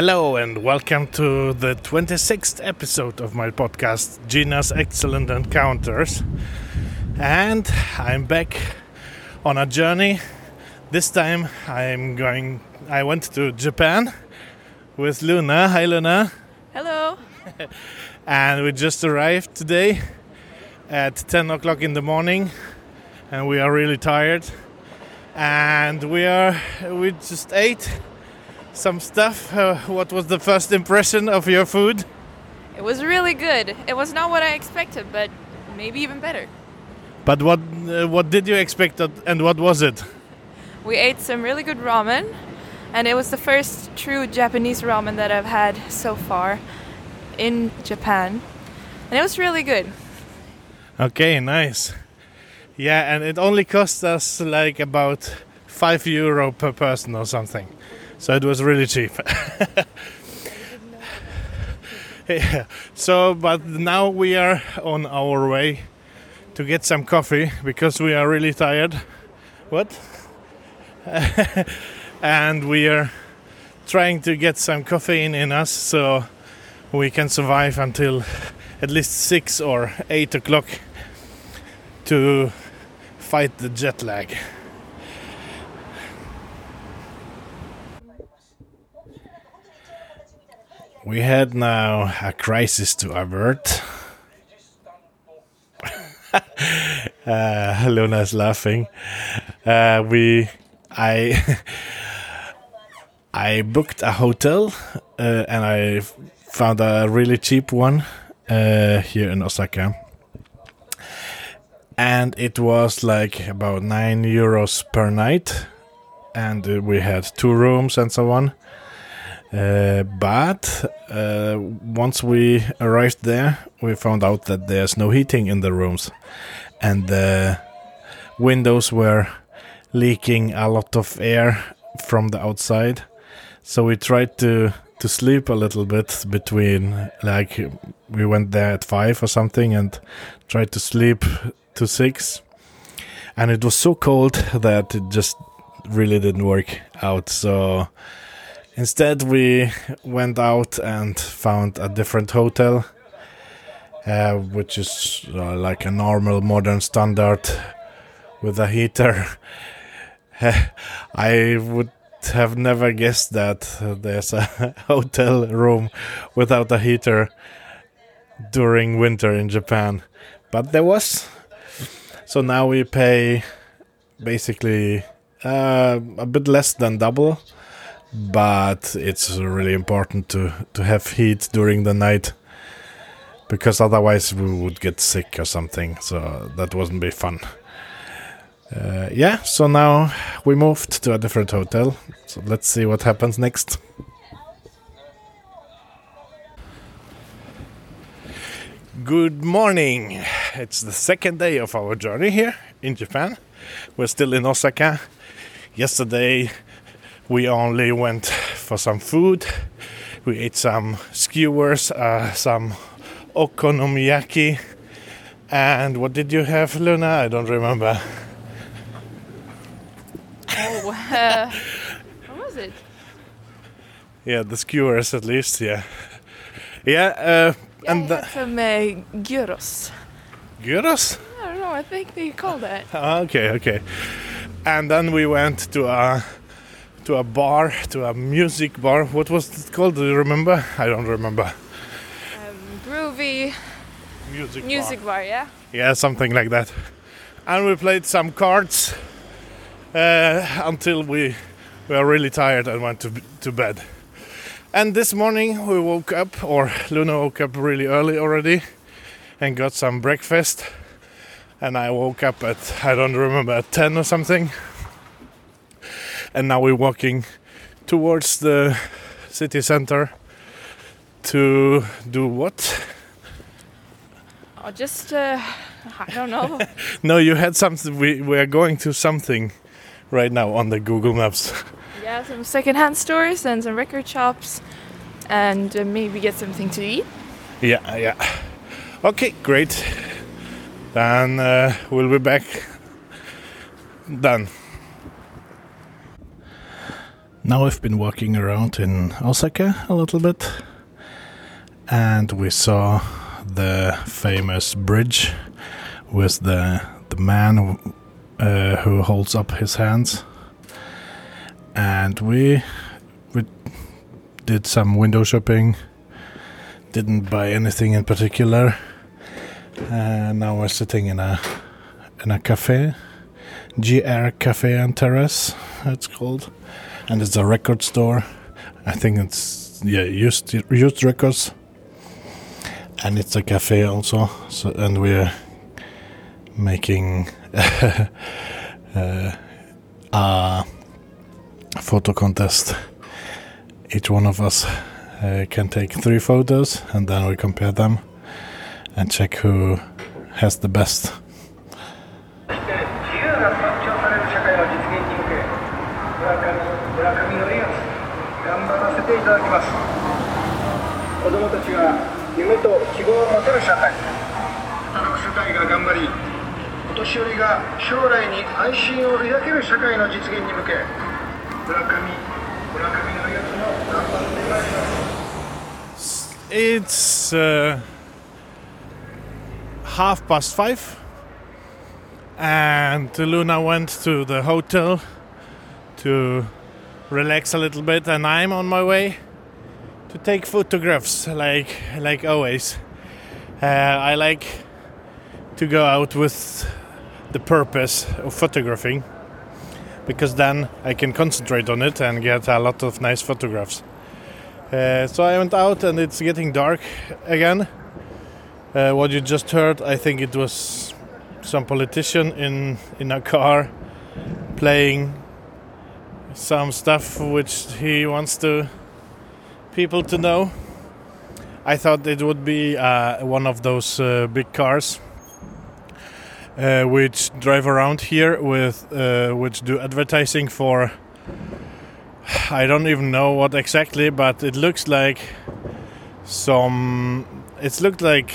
Hello and welcome to the 26th episode of my podcast, Gina's Excellent Encounters. And I'm back on a journey. This time I'm going, I went to Japan with Luna. Hi, Luna. Hello. And we just arrived today at 10 o'clock in the morning and we are really tired. And we are, we just ate some stuff. Uh, what was the first impression of your food? It was really good. It was not what I expected, but maybe even better. But what uh, what did you expect and what was it? We ate some really good ramen, and it was the first true Japanese ramen that I've had so far in Japan. And it was really good. Okay, nice. Yeah, and it only cost us like about 5 euro per person or something. So it was really cheap. yeah. So, but now we are on our way to get some coffee because we are really tired. What? and we are trying to get some caffeine in us so we can survive until at least 6 or 8 o'clock to fight the jet lag. We had now a crisis to avert. uh, Luna's laughing. Uh, we, I, I booked a hotel uh, and I found a really cheap one uh, here in Osaka and it was like about nine euros per night and we had two rooms and so on uh, but uh, once we arrived there we found out that there's no heating in the rooms. And the windows were leaking a lot of air from the outside. So we tried to to sleep a little bit between like we went there at five or something and tried to sleep to six. And it was so cold that it just really didn't work out. So instead we went out and found a different hotel uh, which is uh, like a normal modern standard with a heater. I would have never guessed that there's a hotel room without a heater during winter in japan but there was. So now we pay basically uh, a bit less than double, but it's really important to, to have heat during the night because otherwise we would get sick or something. So that wouldn't be fun. Uh, yeah, so now we moved to a different hotel. So let's see what happens next. Good morning. It's the second day of our journey here in Japan. We're still in Osaka. Yesterday we only went for some food. We ate some skewers, uh, some okonomiyaki. And what did you have, Luna? I don't remember. Oh, uh, what was it? Yeah, the skewers at least, yeah. Yeah, uh, Yeah, and I the had some uh, gyros. gyros? I don't know. I think they call that. Ah, Okay, okay. And then we went to a to a bar, to a music bar. What was it called? Do you remember? I don't remember. Um, groovy Music. music bar. Yeah. Yeah, something like that. And we played some cards uh, until we were really tired and went to to bed. And this morning we woke up, or Luna woke up really early already, and got some breakfast. And I woke up at I don't remember at ten or something. And now we're walking towards the city center to do what? Oh, just uh, I don't know. No, you had something. We we are going to something right now on the Google Maps. yeah, some secondhand stores and some record shops, and uh, maybe get something to eat. yeah, yeah. Okay, great. Then uh, we'll be back. Done. Now I've been walking around in Osaka a little bit, and we saw the famous bridge with the the man uh, who holds up his hands, and we we did some window shopping. Didn't buy anything in particular. And now we're sitting in a in a cafe, GR Cafe and Terrace. It's called, and it's a record store. I think it's yeah used used records, and it's a cafe also. So and we're making uh, a photo contest. Each one of us uh, can take three photos, and then we compare them and check who has the best. だきます。子どもたちが夢と希望を持てる社会。働く社会が頑張りお年寄りが将来に安心を抱ける社会の実現に向け村上村上の命も頑張ってまいります。It's uh, half past five, and Luna went to the hotel to relax a little bit, and I'm on my way to take photographs, like like always. Uh, I like to go out with the purpose of photographing, because then I can concentrate on it and get a lot of nice photographs. Uh, so I went out and it's getting dark again. Uh, what you just heard, I think it was some politician in in a car playing some stuff which he wants to people to know. I thought it would be uh, one of those uh, big cars uh, which drive around here with uh, which do advertising for I don't even know what exactly, but it looks like some. It's looked like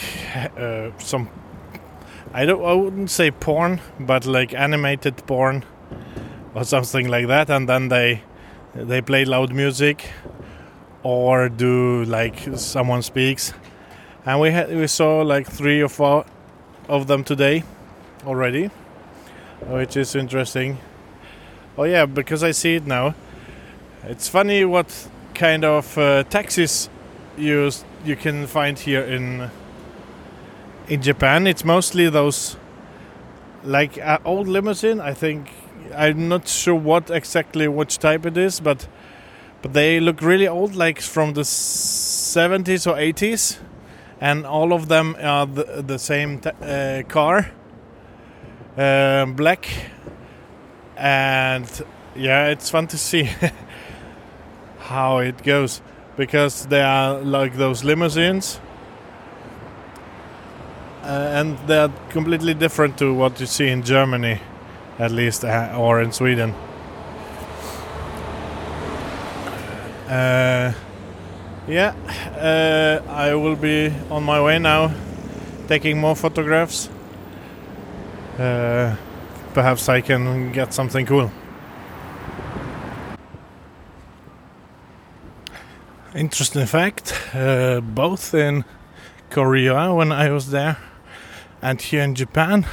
uh, some. I don't. I wouldn't say porn, but like animated porn or something like that. And then they they play loud music or do like someone speaks. And we had we saw like three or four of them today already, which is interesting. Oh yeah, because I see it now. It's funny what kind of uh, taxis you you can find here in in Japan. It's mostly those like uh, old limousine. I think I'm not sure what exactly which type it is, but but they look really old, like from the 70s or 80s, and all of them are the, the same uh, car, uh, black, and yeah, it's fun to see. how it goes. Because they are like those limousines. Uh, and they're completely different to what you see in Germany at least uh, or in Sweden. Uh, yeah uh, I will be on my way now taking more photographs. Uh, perhaps I can get something cool. Interesting fact uh, both in Korea when I was there and here in Japan,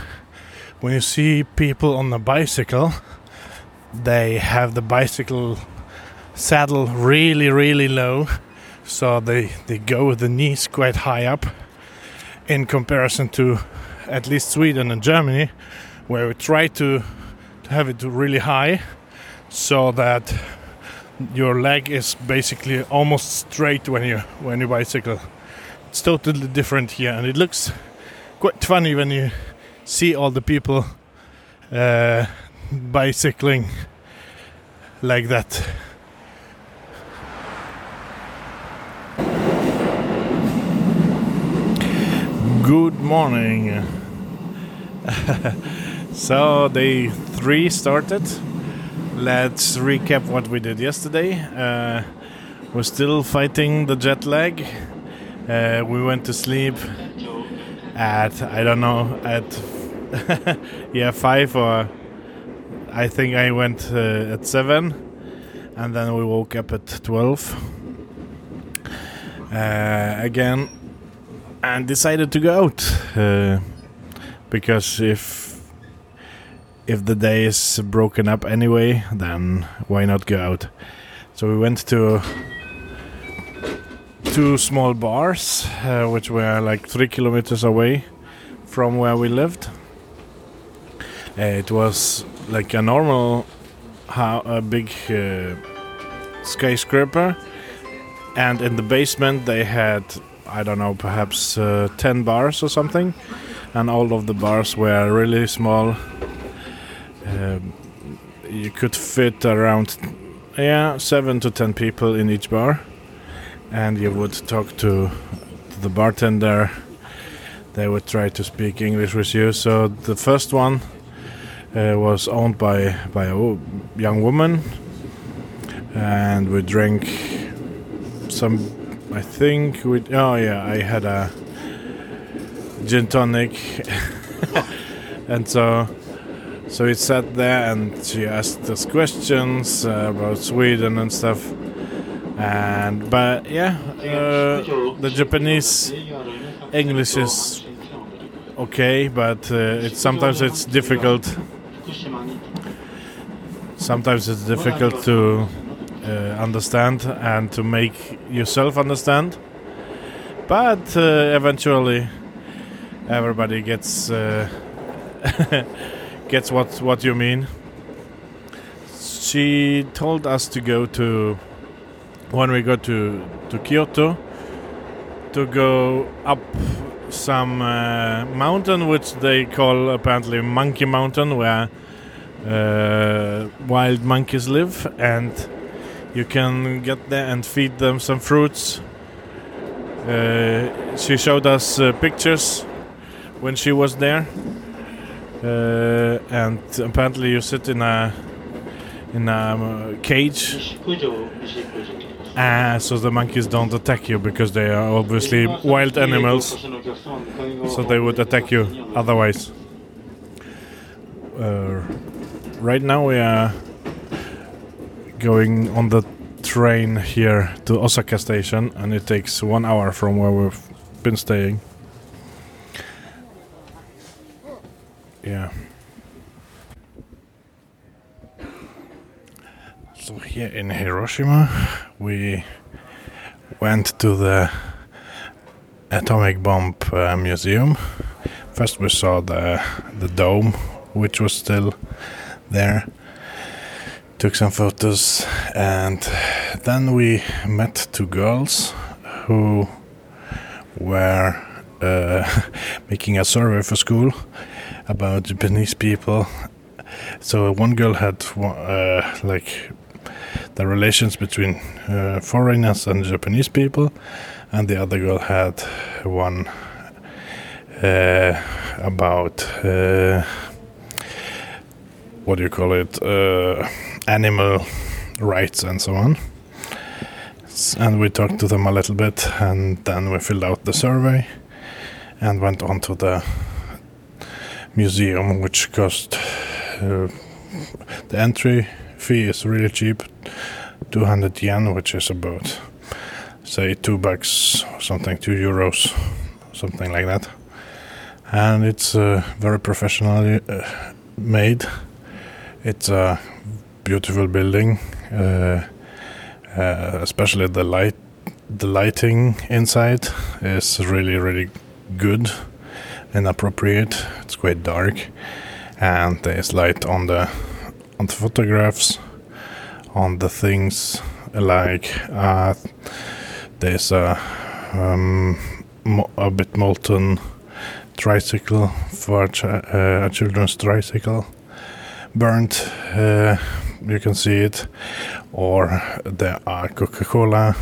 when you see people on a bicycle, they have the bicycle saddle really, really low, so they, they go with the knees quite high up in comparison to at least Sweden and Germany, where we try to, to have it really high so that your leg is basically almost straight when you when you bicycle. It's totally different here, and it looks quite funny when you see all the people uh, bicycling like that. Good morning. so day three started let's recap what we did yesterday. Uh, we're still fighting the jet lag. Uh, we went to sleep at I don't know at yeah five or I think I went uh, at seven, and then we woke up at 12 uh, again and decided to go out uh, because if if the day is broken up anyway then why not go out? So we went to two small bars uh, which were like three kilometers away from where we lived it was like a normal ho- a big uh, skyscraper and in the basement they had i don't know perhaps uh, 10 bars or something and all of the bars were really small. Um, you could fit around yeah 7 to 10 people in each bar and you would talk to the bartender. They would try to speak english with you. So the first one uh, was owned by by a young woman. And we drank some i think we oh yeah i had a gin tonic. And so so we sat there and she asked us questions uh, about sweden and stuff. And but yeah uh, the japanese english is okay but uh, it's sometimes it's difficult sometimes it's difficult to uh, understand and to make yourself understand but uh, eventually everybody gets uh, gets what what you mean. She told us to go to when we go to to Kyoto to go up some uh, mountain which they call apparently Monkey Mountain where uh, wild monkeys live and you can get there and feed them some fruits. Uh, she showed us uh, pictures when she was there, uh, and apparently you sit in a in a um, cage, uh, so the monkeys don't attack you because they are obviously wild animals, so they would attack you otherwise. Right now we are going on the train here to Osaka station and it takes one hour from where we've been staying. Yeah. So here in Hiroshima we went to the atomic bomb uh, museum. First we saw the the dome which was still there took some photos and then we met two girls who were uh, making a survey for school about Japanese people. So one girl had uh, like the relations between uh, foreigners and Japanese people, and the other girl had one uh, about uh, what do you call it? Uh, animal rights and so on. And we talked to them a little bit, and then we filled out the survey and went on to the museum, which cost uh, the entry fee is really cheap 200 yen, which is about say two bucks or something, two euros, something like that. And it's uh, very professionally uh, made. It's a beautiful building, uh, uh, especially the light. The lighting inside is really, really good and appropriate. It's quite dark, and there's light on the on the photographs, on the things like uh, there's a um, a bit molten tricycle for a, ch- uh, a children's tricycle burnt. Uh, you can see it, or there are Coca-Cola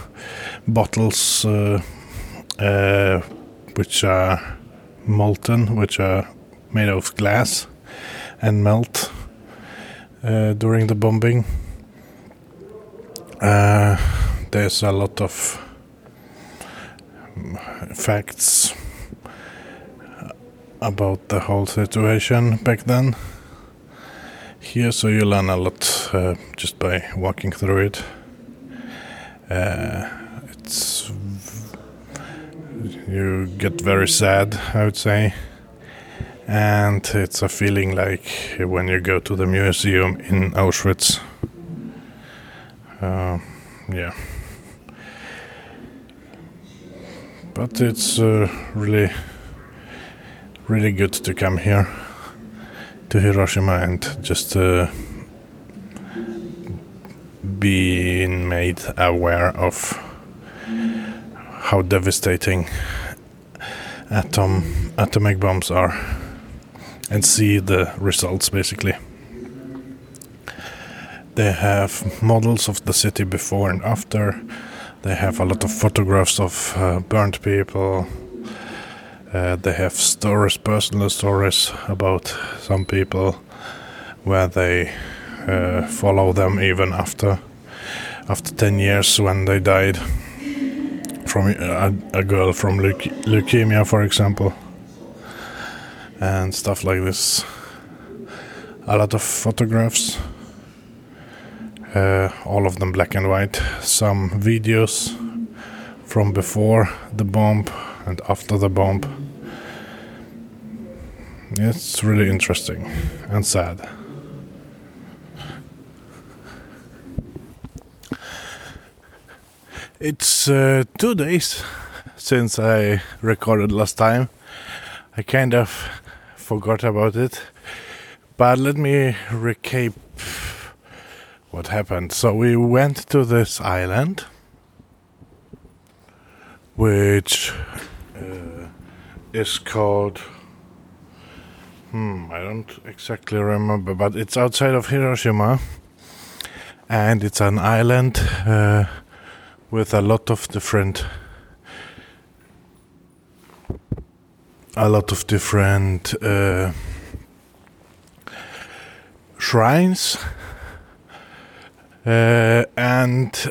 bottles uh, which are molten, which are made of glass and melt during the bombing. There's a lot of mm, facts about the whole situation back then. Here, so you learn a lot uh, just by walking through it. Uh, it's you get very sad, I would say, and it's a feeling like when you go to the museum in Auschwitz. Uh, yeah, but it's uh, really, really good to come here to Hiroshima and just being made aware of how devastating atom atomic bombs are and see the results basically. They have models of the city before and after. They have a lot of photographs of uh, burnt people uh, they have stories, personal stories about some people where they uh, follow them even after after 10 years when they died. From a, a girl from leuke- leukemia for example and stuff like this. A lot of photographs uh, all of them black and white. Some videos from before the bomb and after the bomb. It's really interesting and sad. It's uh, two days since I recorded last time. I kind of forgot about it, but let me recap what happened. So we went to this island, which uh, is called. Hmm, I don't exactly remember, but it's outside of Hiroshima, and it's an island uh, with a lot of different, a lot of different uh, shrines, uh, and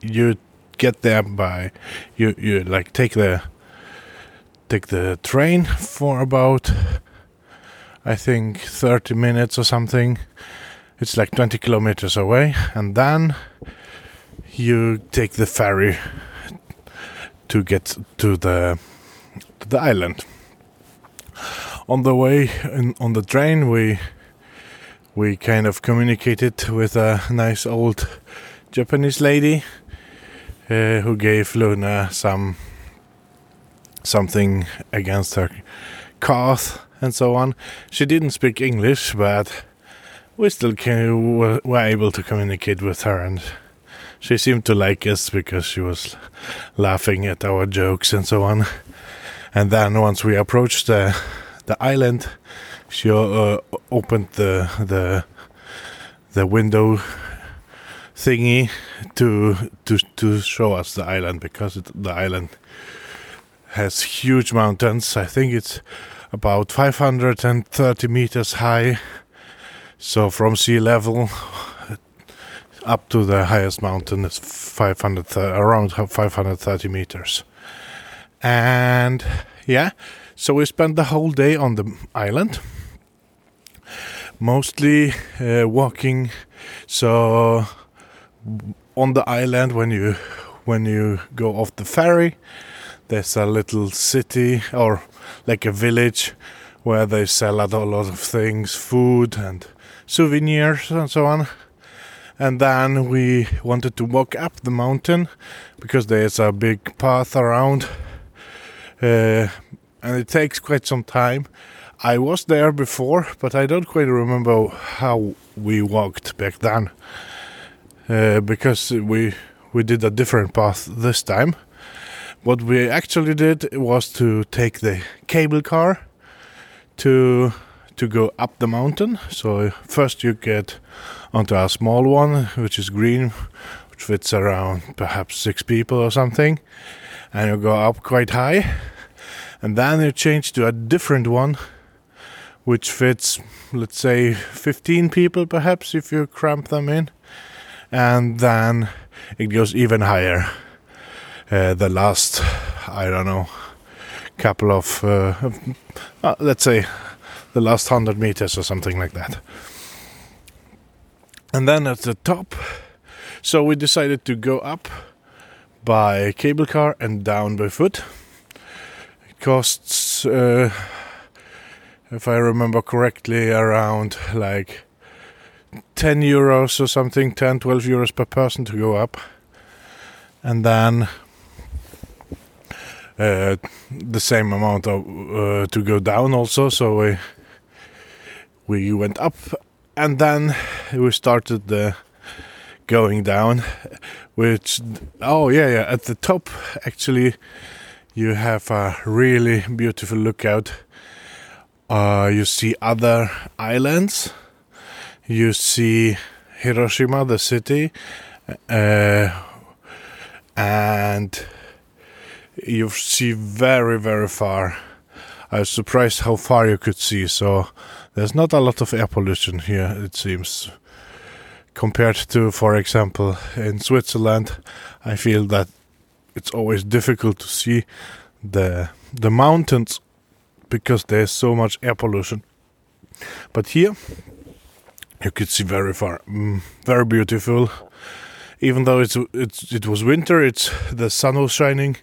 you get there by you you like take the take the train for about I think 30 minutes or something. It's like 20 kilometers away, and then you take the ferry to get to the to the island. On the way in, on the train, we we kind of communicated with a nice old Japanese lady uh, who gave Luna some something against her cough and so on. She didn't speak English, but we still were able to communicate with her, and she seemed to like us because she was laughing at our jokes and so on. And then once we approached the the island, she uh, opened the the the window thingy to to to show us the island because it, the island has huge mountains. I think it's about 530 meters high. So from sea level up to the highest mountain is 500 around 530 meters. And yeah, so we spent the whole day on the island, mostly uh, walking. So on the island, when you when you go off the ferry, there's a little city or like a village where they sell a lot of things, food and souvenirs and so on. And then we wanted to walk up the mountain because there's a big path around, uh, and it takes quite some time. I was there before, but I don't quite remember how we walked back then, uh, because we we did a different path this time. What we actually did was to take the cable car to to go up the mountain. So first you get onto a small one, which is green, which fits around perhaps six people or something, and you go up quite high, and then you change to a different one, which fits, let's say, 15 people perhaps if you cramp them in, and then it goes even higher. Uh, the last, I don't know, couple of, uh, uh, let's say, the last hundred meters or something like that. And then at the top, so we decided to go up by cable car and down by foot. It costs, uh, if I remember correctly, around like 10 euros or something, 10, 12 euros per person to go up. And then uh, the same amount of uh, to go down also. So we we went up, and then we started the going down. Which oh yeah yeah at the top actually you have a really beautiful lookout. Uh, you see other islands. You see Hiroshima, the city, uh, and you see very very far. I was surprised how far you could see. So there's not a lot of air pollution here. It seems compared to, for example, in Switzerland. I feel that it's always difficult to see the the mountains because there's so much air pollution. But here you could see very far, mm, very beautiful. Even though it's it's it was winter, it's the sun was shining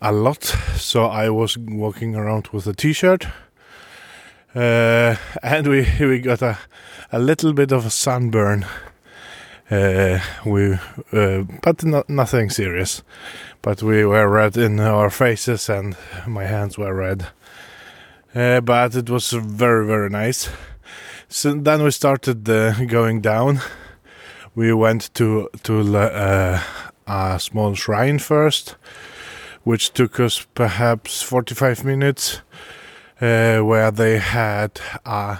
a lot, so I was walking around with a t-shirt, uh, and we we got a a little bit of a sunburn. Uh, we uh, but not, nothing serious. But we were red in our faces, and my hands were red. Uh, but it was very very nice. So then we started uh, going down. We went to to uh, a small shrine first which took us perhaps 45 minutes, uh, where they had a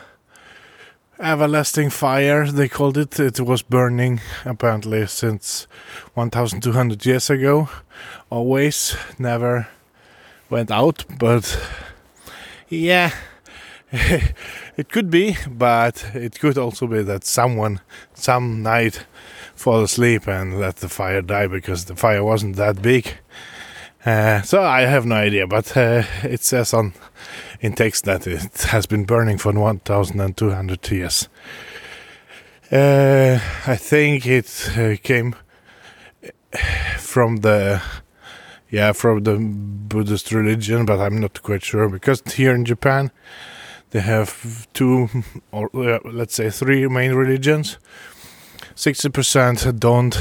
everlasting fire, they called it. It was burning apparently since 1200 years ago, always, never went out, but yeah. it could be, but it could also be that someone, some night, fall asleep and let the fire die because the fire wasn't that big. Uh, so I have no idea, but uh, it says on in text that it has been burning for 1,200 years. Uh, I think it uh, came from the yeah from the Buddhist religion, but I'm not quite sure because here in Japan they have two or let's say three main religions. Sixty percent don't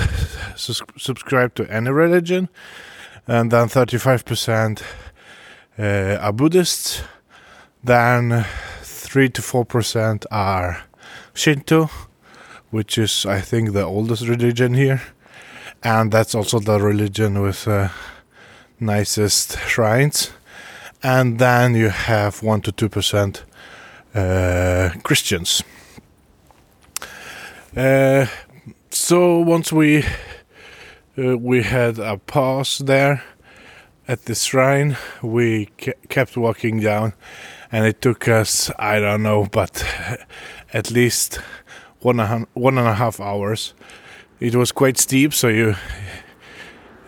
sus- subscribe to any religion and then 35% uh, are Buddhists, then 3 to 4% are Shinto, which is, I think, the oldest religion here, and that's also the religion with uh, nicest shrines. And then you have 1 to 2% uh, Christians. Uh, so once we uh, we had a pause there at the shrine. We kept walking down, and it took us, I don't know, but at least one and, one and a half hours. It was quite steep, so you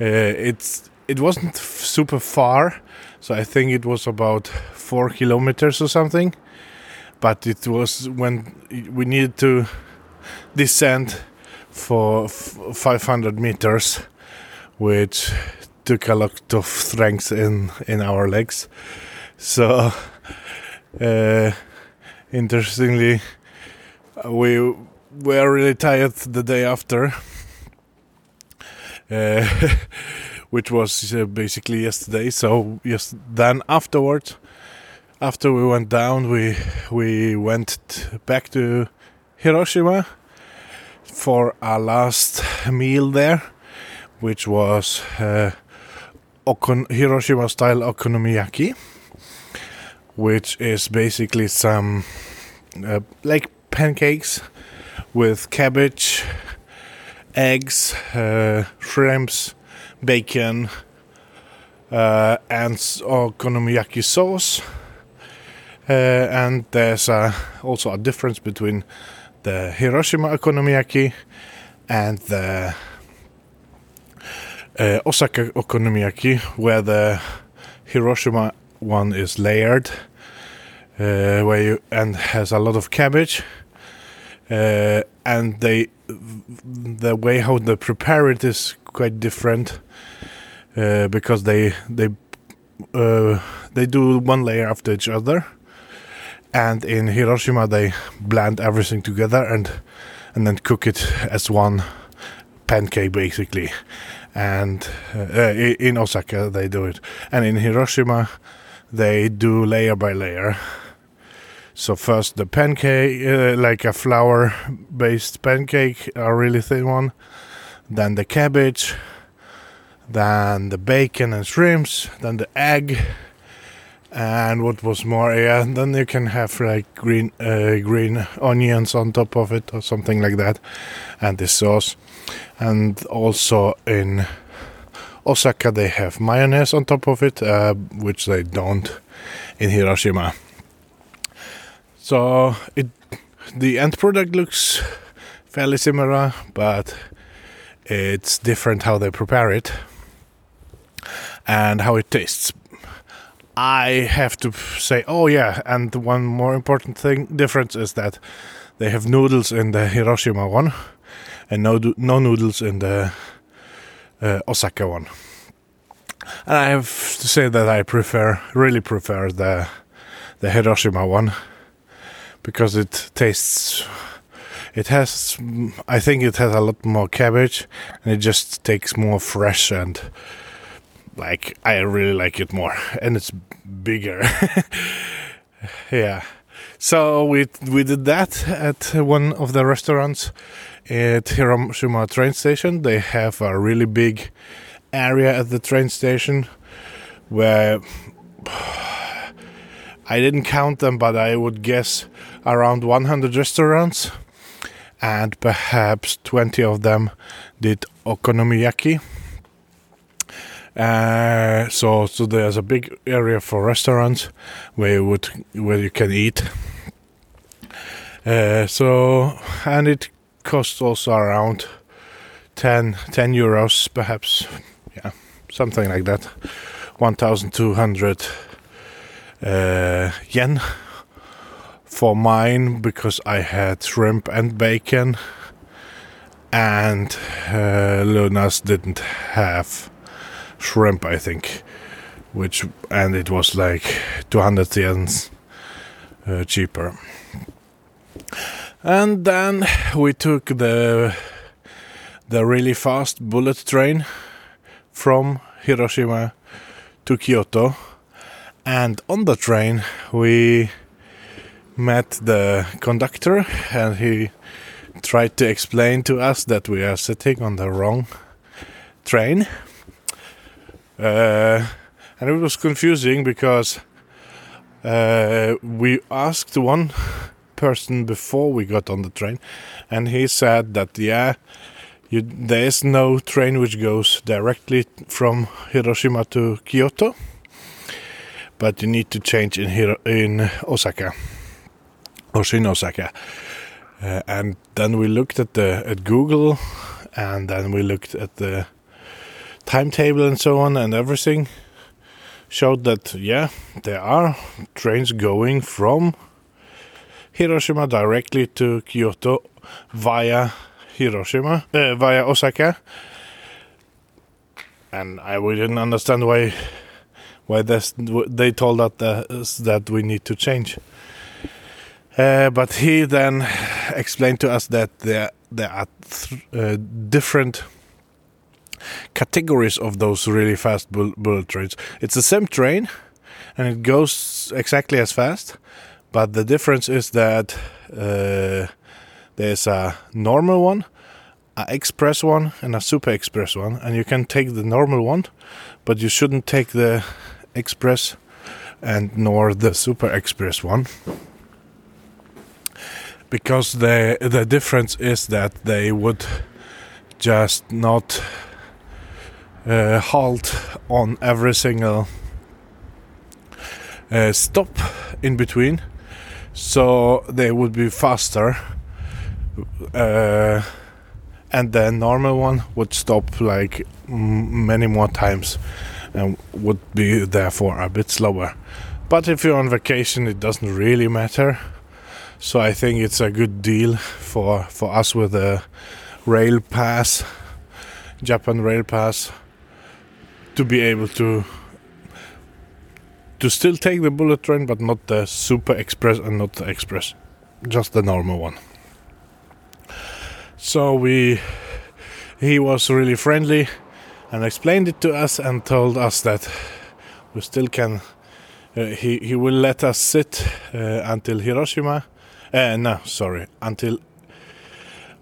uh, it's it wasn't super far, so I think it was about four kilometers or something. But it was when we needed to descend for 500 meters, which took a lot of strength in in our legs. So, uh, interestingly, we were really tired the day after, uh, which was uh, basically yesterday. So yes, then afterwards, after we went down, we we went back to Hiroshima for our last meal there, which was uh, okon- Hiroshima style okonomiyaki, which is basically some uh, like pancakes with cabbage, eggs, uh, shrimps, bacon, uh, and okonomiyaki sauce. Uh, and there's also a difference between the Hiroshima okonomiyaki and the uh, Osaka okonomiyaki, where the Hiroshima one is layered uh, where you and has a lot of cabbage. Uh, and they the way how they prepare it is quite different uh, because they they uh, they do one layer after each other and in Hiroshima they blend everything together and and then cook it as one pancake basically. And uh, in Osaka they do it. And in Hiroshima they do layer by layer. So first the pancake uh, like a flour based pancake a really thin one. Then the cabbage. Then the bacon and shrimps. Then the egg and what was more yeah then you can have like green uh, green onions on top of it or something like that and the sauce. And also in osaka they have mayonnaise on top of it uh, which they don't in hiroshima. So it the end product looks fairly similar but it's different how they prepare it and how it tastes I have to say, oh yeah, and one more important thing difference is that they have noodles in the Hiroshima one, and no no noodles in the uh, Osaka one. And I have to say that I prefer, really prefer the the Hiroshima one because it tastes. It has, I think it has a lot more cabbage, and it just takes more fresh and like I really like it more, and it's bigger. yeah. So we we did that at one of the restaurants at Hiroshima train station. They have a really big area at the train station where I didn't count them, but I would guess around 100 restaurants, and perhaps 20 of them did okonomiyaki uh, so so there's a big area for restaurants where you would where you can eat. Uh, so and it costs also around 10, 10 euros perhaps yeah something like that 1200 uh, yen for mine because I had shrimp and bacon and uh, Luna's didn't have shrimp, I think, which and it was like 200 yen uh, cheaper. And then we took the the really fast bullet train from Hiroshima to Kyoto, and on the train we met the conductor, and he tried to explain to us that we are sitting on the wrong train uh, and it was confusing because uh, we asked one person before we got on the train, and he said that yeah, you, there is no train which goes directly from Hiroshima to Kyoto, but you need to change in Hiro- in Osaka or Shin Osaka. Uh, and then we looked at the at Google, and then we looked at the timetable and so on and everything showed that yeah there are trains going from Hiroshima directly to Kyoto via Hiroshima uh, via Osaka. And I didn't understand why why this, they told us that, that we need to change. Uh, but he then explained to us that there there are uh, different categories of those really fast bull- bullet trains. It's the same train, and it goes exactly as fast, but the difference is that uh, there's a normal one, a express one, and a super express one, and you can take the normal one, but you shouldn't take the express and nor the super express one because the the difference is that they would just not uh, halt on every single uh, stop in between, so they would be faster. Uh, and the normal one would stop like many more times and would be therefore a bit slower. But if you're on vacation, it doesn't really matter. So I think it's a good deal for for us with a rail pass, Japan rail pass, to be able to to still take the bullet train, but not the super express and not the express, just the normal one. So we, he was really friendly, and explained it to us and told us that we still can. Uh, he he will let us sit uh, until Hiroshima. Uh, no, sorry, until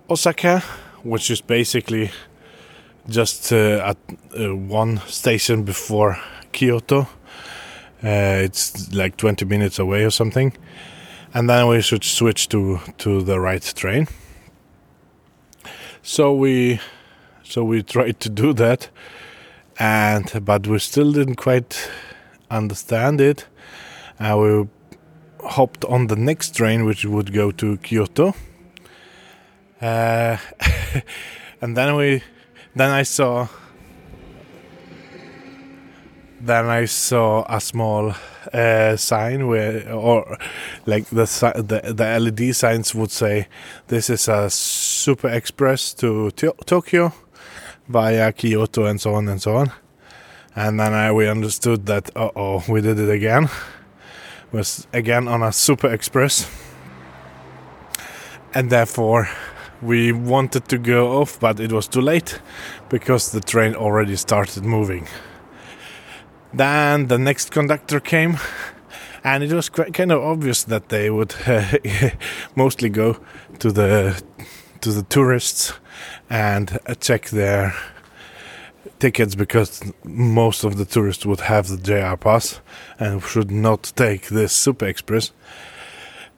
Osaka, which is basically just uh, at uh, one station before Kyoto. Uh, it's like 20 minutes away or something, and then we should switch to to the right train. So we so we tried to do that, and but we still didn't quite understand it. And we hopped on the next train, which would go to Kyoto. Uh, and then we then I saw then I saw a small uh, sign where, or like the, the the LED signs would say, "This is a super express to Tio- Tokyo via Kyoto and so on and so on." And then I, we understood that, uh oh, we did it again. Was again on a super express, and therefore we wanted to go off, but it was too late because the train already started moving. Then the next conductor came, and it was quite kind of obvious that they would uh, mostly go to the to the tourists and uh, check their tickets because most of the tourists would have the JR pass and should not take this Super Express.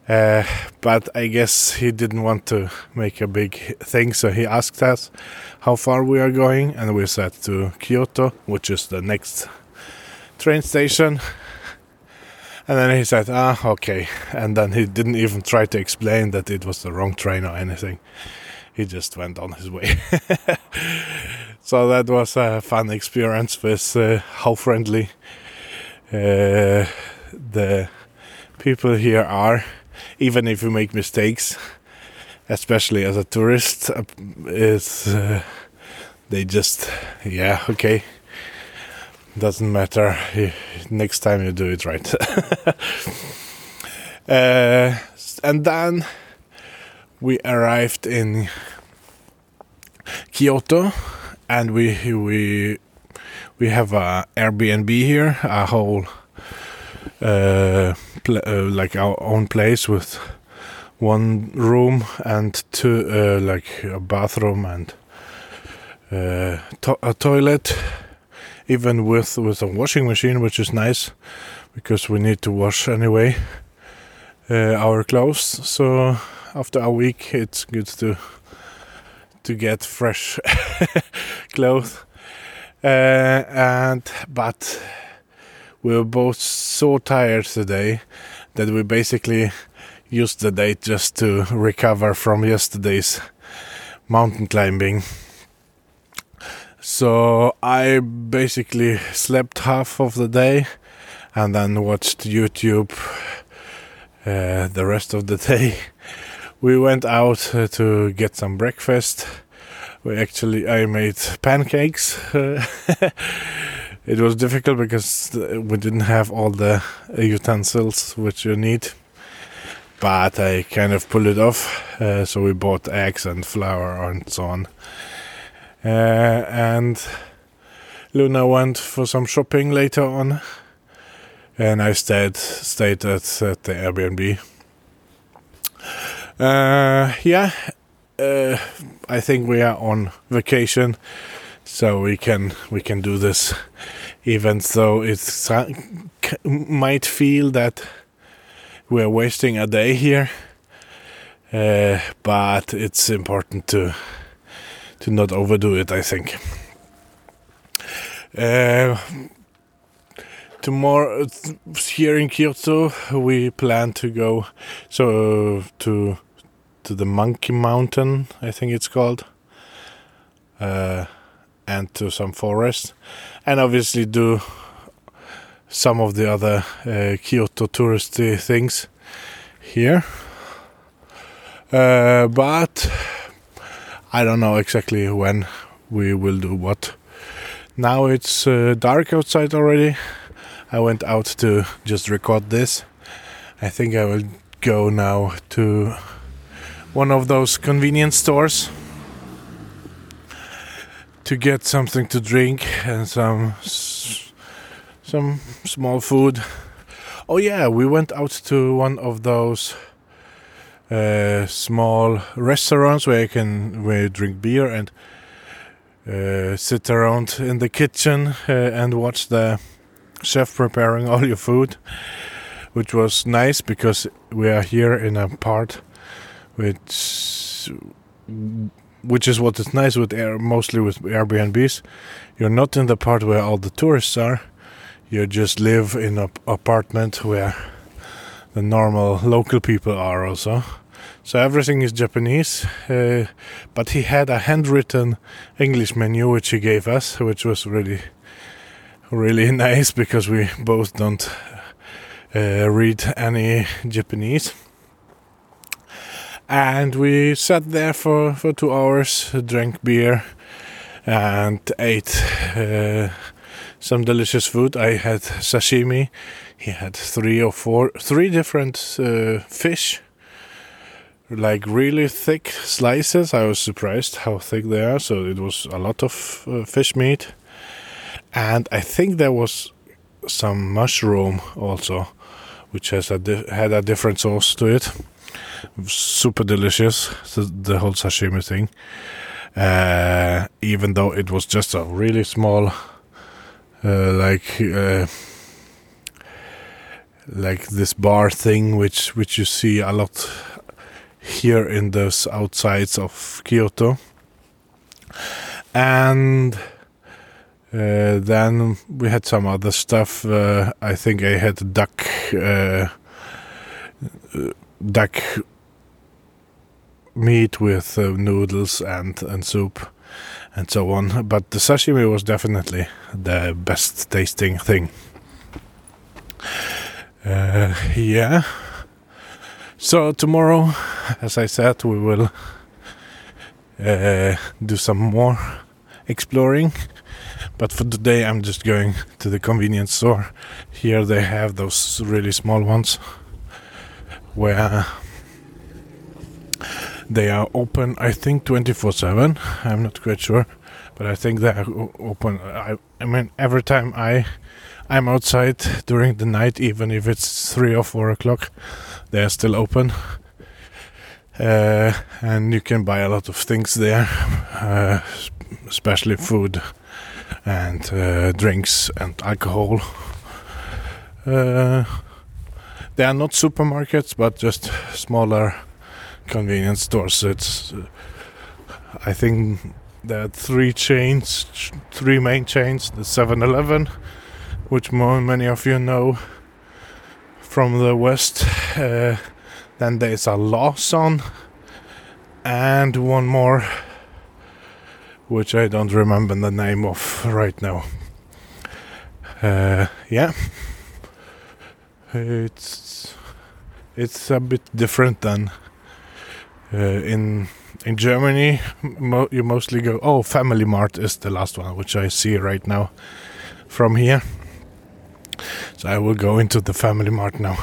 Uh, but I guess he didn't want to make a big thing, so he asked us how far we are going, and we said to Kyoto, which is the next train station. And then he said, ah, okay. And then he didn't even try to explain that it was the wrong train or anything. He just went on his way. so that was a fun experience with uh, how friendly uh, the people here are, even if you make mistakes, especially as a tourist. Uh, is uh, they just, yeah, okay, doesn't matter. Next time you do it right. uh, and then we arrived in Kyoto, and we we we have a Airbnb here, a whole uh, pl- uh, like our own place with one room and two uh, like a bathroom and uh, to- a toilet even with with a washing machine, which is nice because we need to wash anyway uh, our clothes. So after a week, it's good to to get fresh clothes. And but we were both so tired today that we basically used the day just to recover from yesterday's mountain climbing. So I basically slept half of the day and then watched YouTube uh, the rest of the day. We went out uh, to get some breakfast. We actually I made pancakes. it was difficult because we didn't have all the utensils which you need. But I kind of pulled it off. Uh, so we bought eggs and flour and so on. Uh, and Luna went for some shopping later on, and I stayed stayed at, at the Airbnb. Uh, yeah, uh, I think we are on vacation, so we can we can do this, even though it might feel that we're wasting a day here. Uh, but it's important to to not overdo it, I think. Uh, tomorrow, here in Kyoto, we plan to go so to to the Monkey Mountain, I think it's called, uh, and to some forest, and obviously do some of the other uh, Kyoto touristy things here. Uh, but I don't know exactly when we will do what. Now it's uh, dark outside already. I went out to just record this. I think I will go now to one of those convenience stores to get something to drink and some some small food. Oh yeah, we went out to one of those uh, small restaurants where you can where you drink beer and uh, sit around in the kitchen uh, and watch the chef preparing all your food, which was nice because we are here in a part which which is what is nice with air mostly with Airbnbs. You're not in the part where all the tourists are. You just live in an apartment where the normal local people are also. So everything is Japanese, uh, but he had a handwritten English menu which he gave us, which was really, really nice because we both don't uh, read any Japanese and we sat there for, for two hours, drank beer, and ate uh, some delicious food. I had sashimi. He had three or four, three different uh, fish, like really thick slices. I was surprised how thick they are. So it was a lot of uh, fish meat, and I think there was some mushroom also, which has a had a different sauce to it super delicious. The, whole sashimi thing, uh, even though it was just a really small, uh, like uh, like this bar thing, which which you see a lot here in the outsides of Kyoto, and. Uh, then we had some other stuff. Uh, I think I had duck, uh, duck meat with uh, noodles and, and soup and so on. But the sashimi was definitely the best tasting thing. Uh, yeah. So tomorrow, as I said, we will uh, do some more exploring. But for today, I'm just going to the convenience store. Here they have those really small ones where they are open, I think, 24 7. I'm not quite sure, but I think they are open. I, I mean, every time I. I'm outside during the night, even if it's three or four o'clock, they are still open. Uh, and you can buy a lot of things there, uh, especially food and uh, drinks and alcohol. Uh, they are not supermarkets, but just smaller convenience stores. It's, uh, I think there are three chains, three main chains. The 7-Eleven, which more, many of you know from the West. Uh, then there's a Lawson, and one more, which I don't remember the name of right now. Uh, yeah, it's it's a bit different than in in Germany, mo you mostly go. Oh, Family Mart is the last one, which I see right now from here. So I will go into the Family Mart now.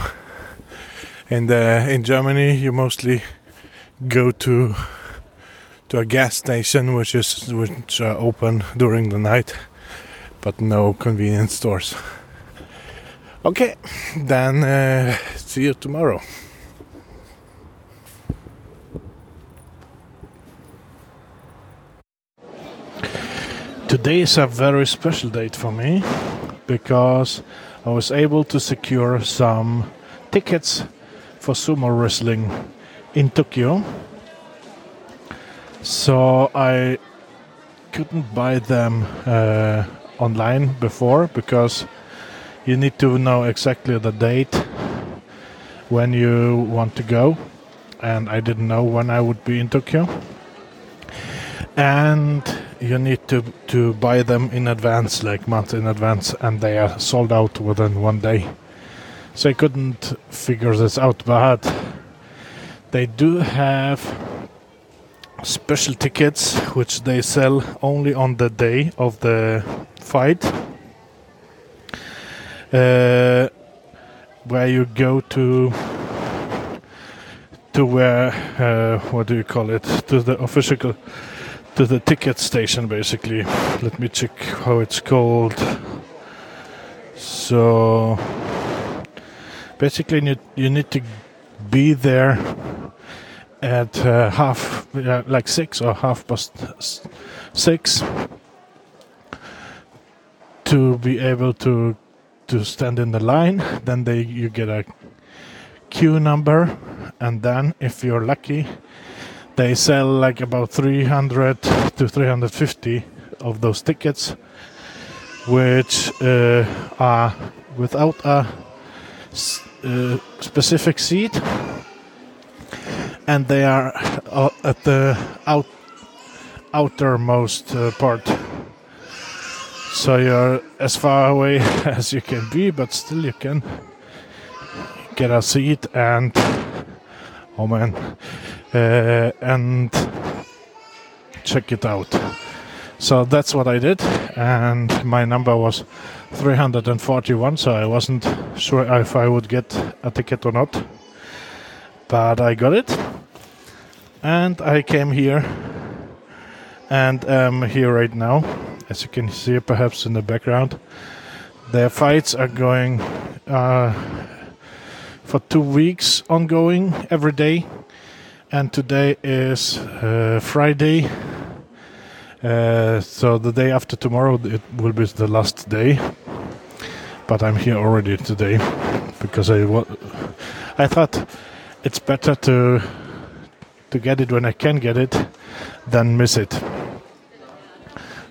And uh, in Germany, you mostly go to to a gas station, which is which are open during the night, but no convenience stores. Okay, then uh, see you tomorrow. Today is a very special date for me because I was able to secure some tickets for sumo wrestling in Tokyo. So I couldn't buy them uh, online before because you need to know exactly the date when you want to go, and I didn't know when I would be in Tokyo. And you need to to buy them in advance, like months in advance, and they are sold out within one day. So I couldn't figure this out, but they do have special tickets which they sell only on the day of the fight. Uh, where you go to to where uh, what do you call it to the official to the ticket station basically. Let me check how it's called. So basically you, you need to be there at uh, half uh, like six or half past six to be able to to stand in the line. Then they you get a queue number. And then if you're lucky they sell like about 300 to 350 of those tickets which uh, are without a uh, specific seat. And they are uh, at the out outermost uh, part. So you're as far away as you can be but still you can get a seat and oh man uh, and check it out. So that's what i did and my number was 341 so i wasn't sure if i would get a ticket or not but i got it and i came here and am here right now. As you can see perhaps in the background their fights are going uh, for two weeks ongoing every day. And today is uh, friday. Uh, so the day after tomorrow it will be the last day. But i'm here already today because i i thought it's better to to get it when i can get it than miss it.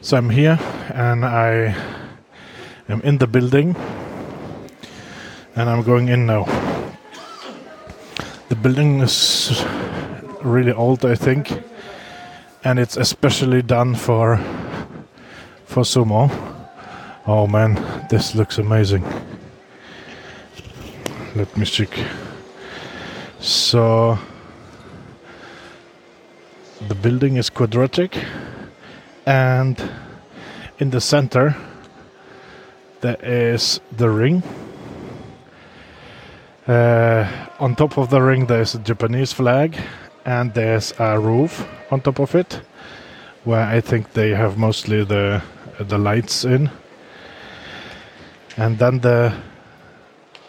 So i'm here and i am in the building and i'm going in now the building is really old i think and it's especially done for for sumo. Oh man this looks amazing. Let me check. So the building is quadratic and in the center there is the ring uh, on top of the ring there's a japanese flag and there's a roof on top of it where i think they have mostly the the lights in. And then the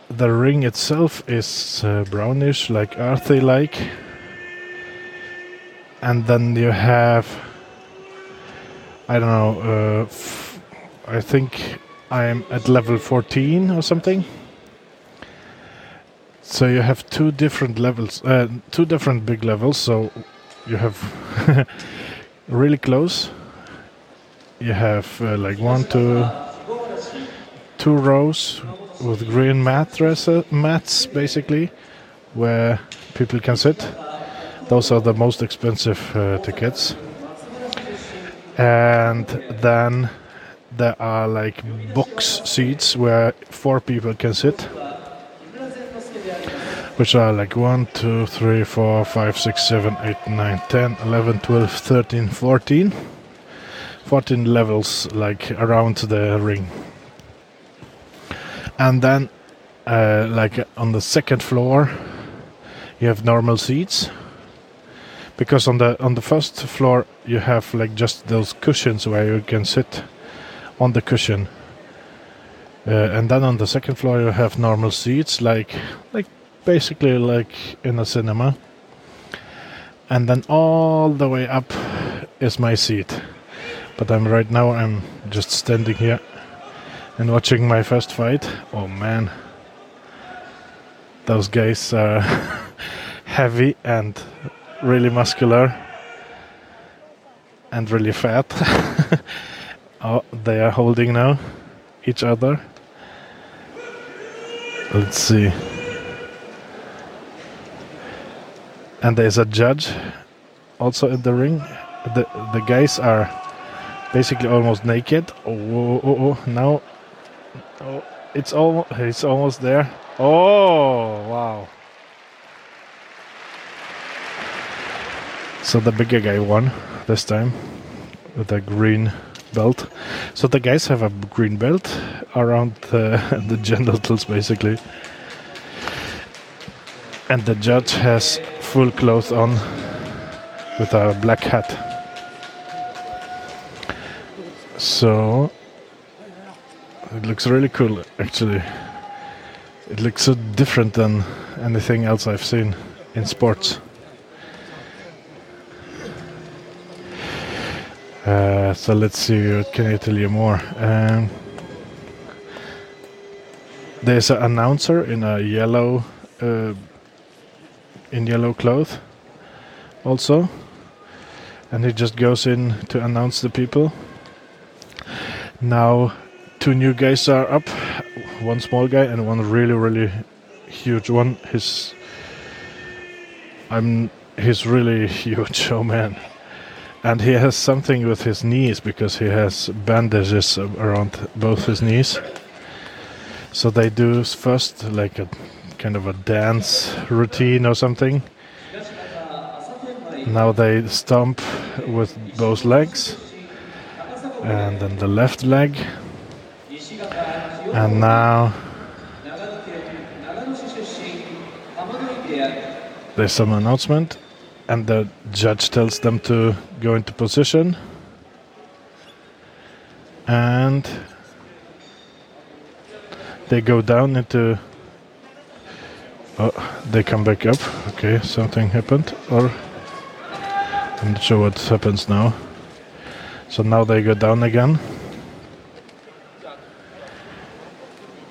the ring itself is uh, brownish like earthy like and then you have i don't know uh, f- i think i'm at level 14 or something so you have two different levels uh, two different big levels so you have really close. You have uh, like one two two rows with green mattress mats basically where people can sit. Those are the most expensive uh, tickets. And then there are like box seats where four people can sit which are like 1 2 3 4 5 6 7 8 9 10 11 12 13 14 14 levels like around the ring. And then uh, like on the second floor you have normal seats. Because on the on the first floor you have like just those cushions where you can sit on the cushion. Uh, and then on the second floor you have normal seats like like basically like in a cinema. And then all the way up is my seat. But i'm right now i'm just standing here and watching my first fight. Oh man. Those guys are heavy and really muscular and really fat. Oh they are holding now each other. Let's see and there's a judge also in the ring the the guys are basically almost naked. Oh, oh, oh, oh, oh. now, oh, it's almost it's almost there. Oh, wow! So the bigger guy won this time with a green belt. So the guys have a green belt around the, the genitals, basically. And the judge has full clothes on with a black hat. So it looks really cool, actually. It looks so different than anything else I've seen in sports. Uh, so let's see. What can I tell you more? Um, there's an announcer in a yellow, uh, in yellow cloth, also, and he just goes in to announce the people. Now, two new guys are up, one small guy and one really, really huge one. His, I'm, he's really huge. Oh man and he has something with his knees because he has bandages around both his knees. So they do first like a kind of a dance routine or something. Now they stomp with both legs and then the left leg. And now there's some announcement and the judge tells them to go into position and they go down into oh they come back up okay something happened or I'm not sure what happens now so now they go down again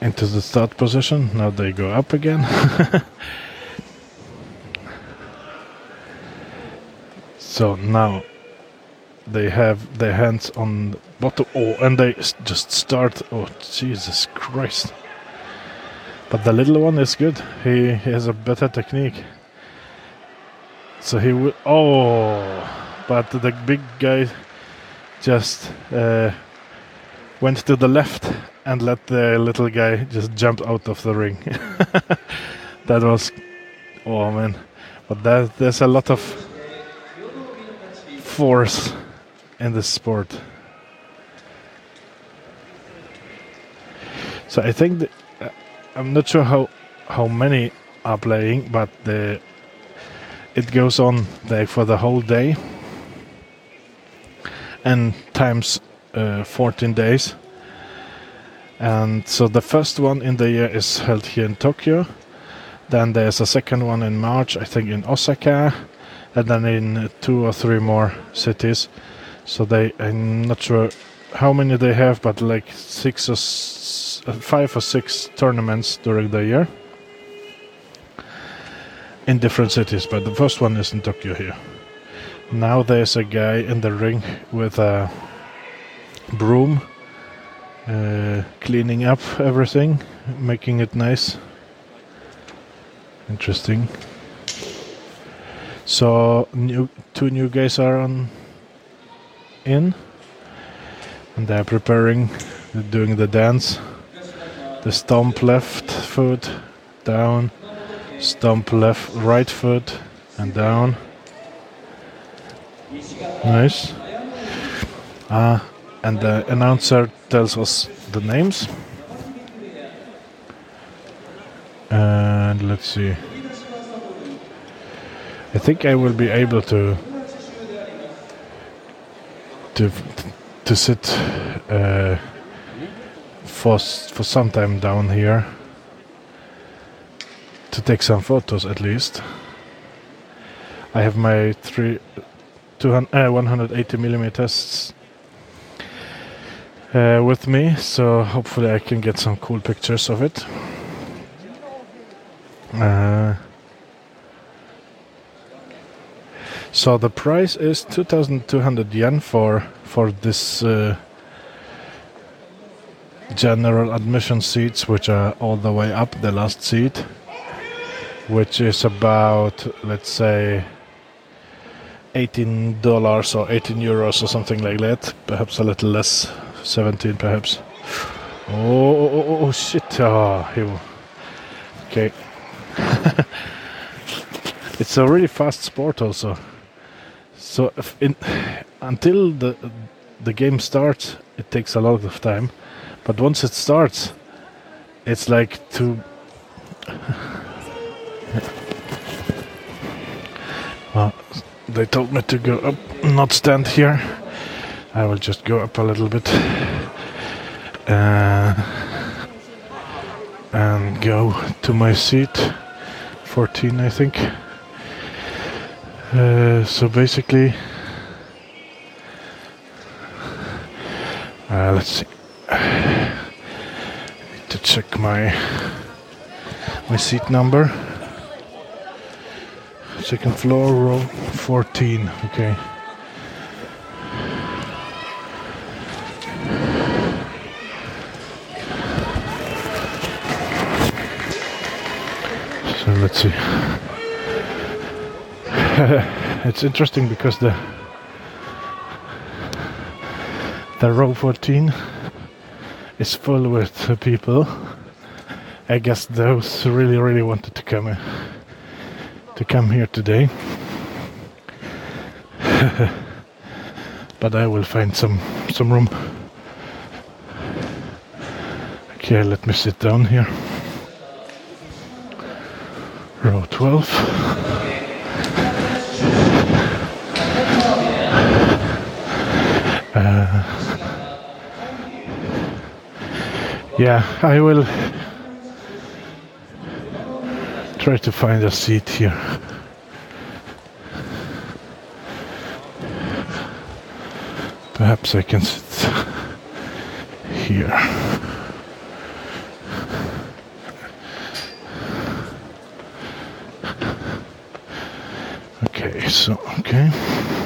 into the start position now they go up again So now they have their hands on bottom. Oh, and they just start. Oh, Jesus Christ. But the little one is good. He, he has a better technique. So he will. Oh, but the big guy just uh, went to the left and let the little guy just jump out of the ring. that was. Oh, man. But that, there's a lot of force in the sport. So I think I'm not sure how how many are playing, but the it goes on like for the whole day and times uh, 14 days. And so the first one in the year is held here in Tokyo. Then there's a second one in March, I think in Osaka and then in two or three more cities. So they, I'm not sure how many they have, but like six or uh, five or six tournaments during the year in different cities. But the first one is in Tokyo here. Now there's a guy in the ring with a broom, uh, cleaning up everything, making it nice. Interesting. So new two new guys are on in, and they're preparing, doing the dance. The stomp left foot down, stomp left right foot and down. Nice. Uh, and the announcer tells us the names. And let's see. I think I will be able to to to sit uh, for for some time down here to take some photos at least. I have my three 200, uh, 180 millimeters uh, with me, so hopefully I can get some cool pictures of it. Uh, So the price is 2,200 yen for for this uh, general admission seats, which are all the way up the last seat, which is about let's say 18 dollars or 18 euros or something like that. Perhaps a little less, 17 perhaps. Oh, oh, oh, oh, oh shit! Ah, oh, he, okay. it's a really fast sport also. So in, until the the game starts, it takes a lot of time. But once it starts, it's like to. well, they told me to go up, not stand here. I will just go up a little bit. Uh, and go to my seat 14 I think uh, so basically uh, let's see need to check my my seat number. Second floor row 14 okay. So let's see. It's interesting because the the row 14 is full with people. I guess those really really wanted to come to come here today. But I will find some some room. Okay let me sit down here. Row 12 yeah I will try to find a seat here. Perhaps I can sit here. Okay so okay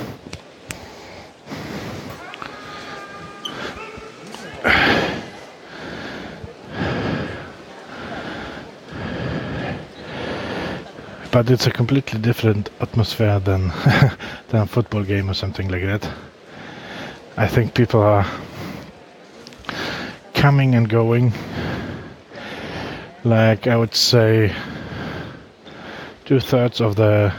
but it's a completely different atmosphere than than a football game or something like that. I think people are coming and going. Like I would say, two thirds of the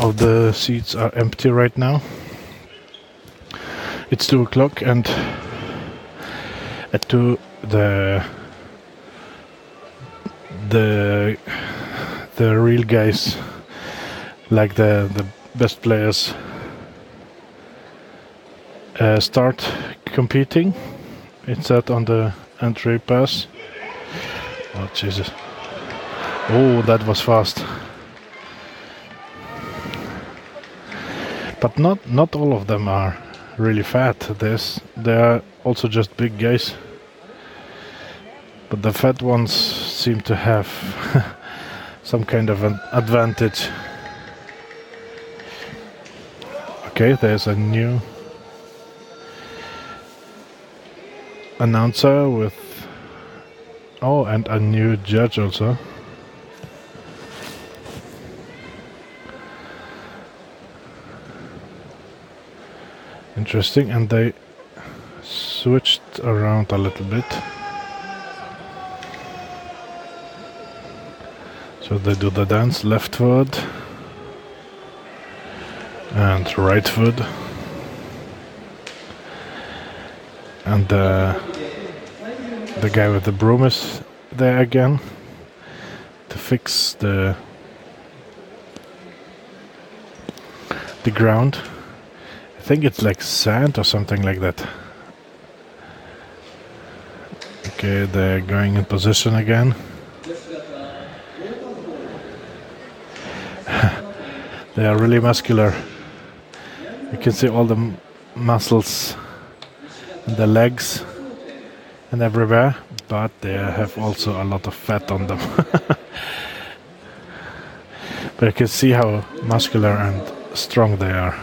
of the seats are empty right now. It's two o'clock, and at two the the the real guys, like the the best players, uh, start competing. It's that on the entry pass. Oh Jesus! Oh, that was fast. But not not all of them are really fat. There's they are also just big guys. But the fat ones seem to have some kind of an advantage. Okay, there's a new announcer with oh and a new judge also. Interesting, and they switched around a little bit. So they do the dance left foot and right foot. And uh, the guy with the broom is there again to fix the the ground. I think it's like sand or something like that. Okay, they're going in position again. They are really muscular. You can see all the muscles in the legs and everywhere, but they have also a lot of fat on them. but you can see how muscular and strong they are.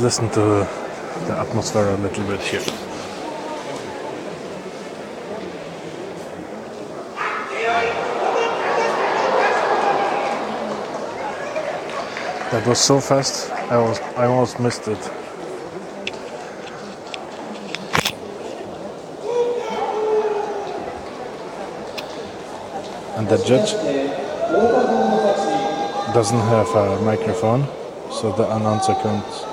Listen to the atmosphere a little bit here. That was so fast, I was I almost missed it. And the judge doesn't have a microphone, so the announcer can't.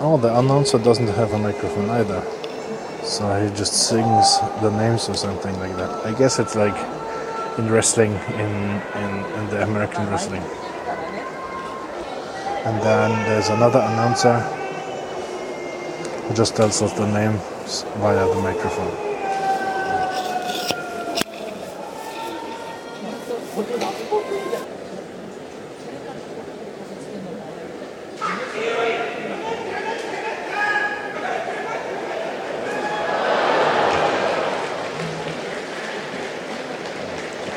Oh, the announcer doesn't have a microphone either. So he just sings the names or something like that. I guess it's like in wrestling, in, in, in the American wrestling. And then there's another announcer who just tells us the names via the microphone.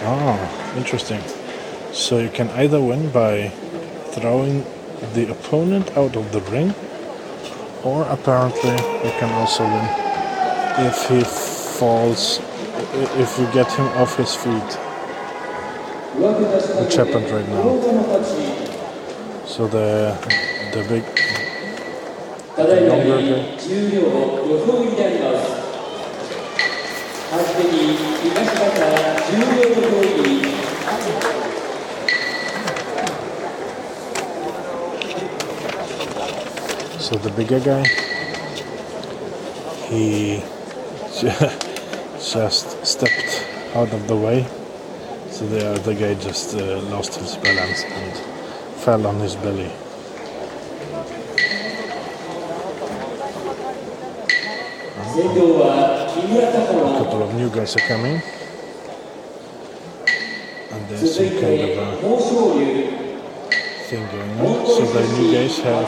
Oh, interesting. So you can either win by throwing the opponent out of the ring, or apparently you can also win if he falls, if you get him off his feet, which happened right now. So the the big, the younger guy, so the bigger guy, he just stepped out of the way. So the other guy just uh, lost his balance and fell on his belly. A couple of new guys are coming. And there's 続 some い kind て of a 豊昇龍 thing going モン on. ゴ So ル the 出 new 身 guys 松 have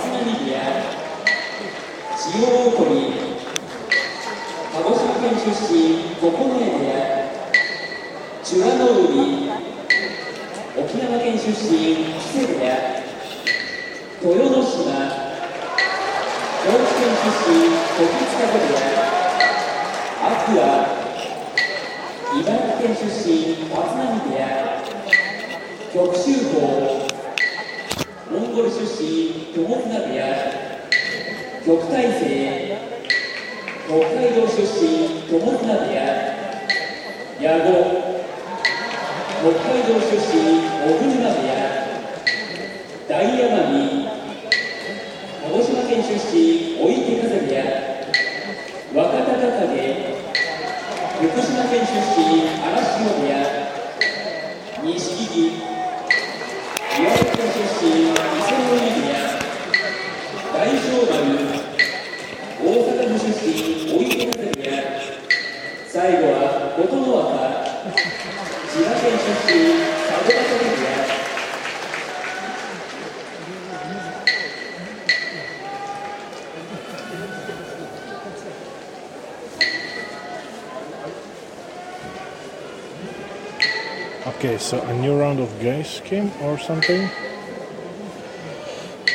or something.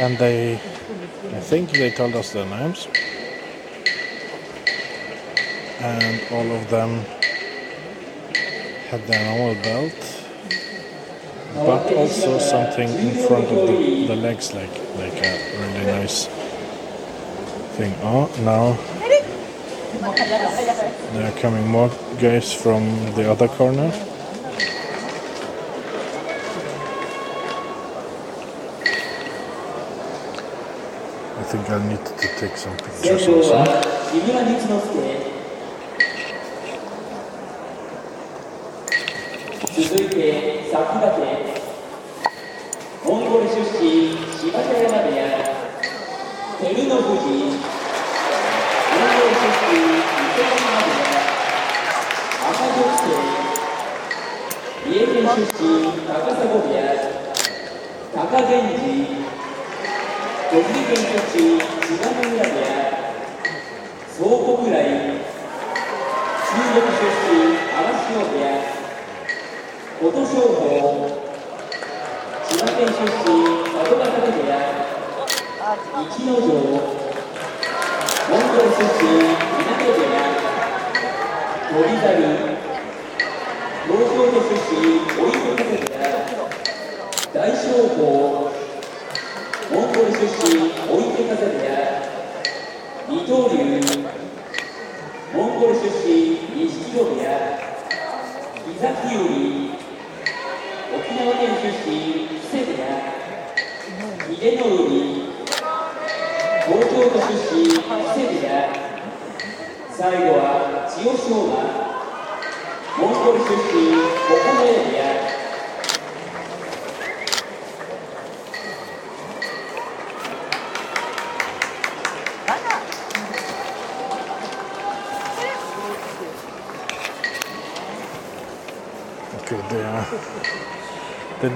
And they, I think they told us their names. And all of them had their normal belt, but also something in front of the, the legs, like like a really nice thing. Oh, now there are coming more guys from the other corner. Take some 先 pictures 頭 also. は木村光之助続いて先立モンゴル出身芝田山部屋照ノ富士モンゴル出身伊勢山部屋赤女性三重県出身高砂部屋貴源氏栃木県出身千葉の浦部屋千葉県出身佐渡ヶ嶽部屋逸ノ城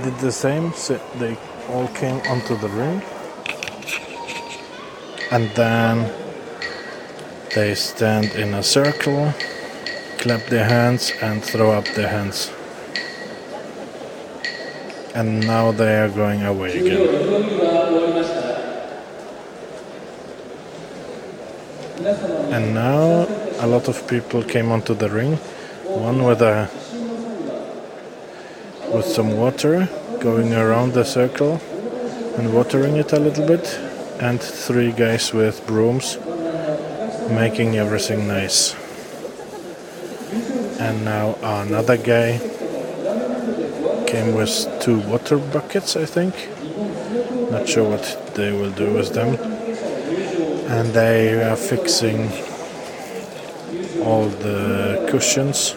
did the same. So they all came onto the ring, and then they stand in a circle, clap their hands, and throw up their hands. And now they are going away again. And now a lot of people came onto the ring, one with a with some water going around the circle and watering it a little bit, and three guys with brooms making everything nice. And now another guy came with two water buckets, I think. Not sure what they will do with them. And they are fixing all the cushions.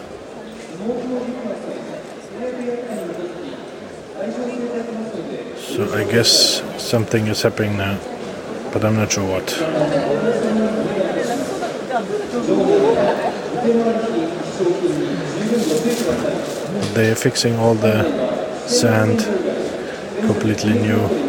I guess something is happening now, but I'm not sure what. They're fixing all the sand completely new.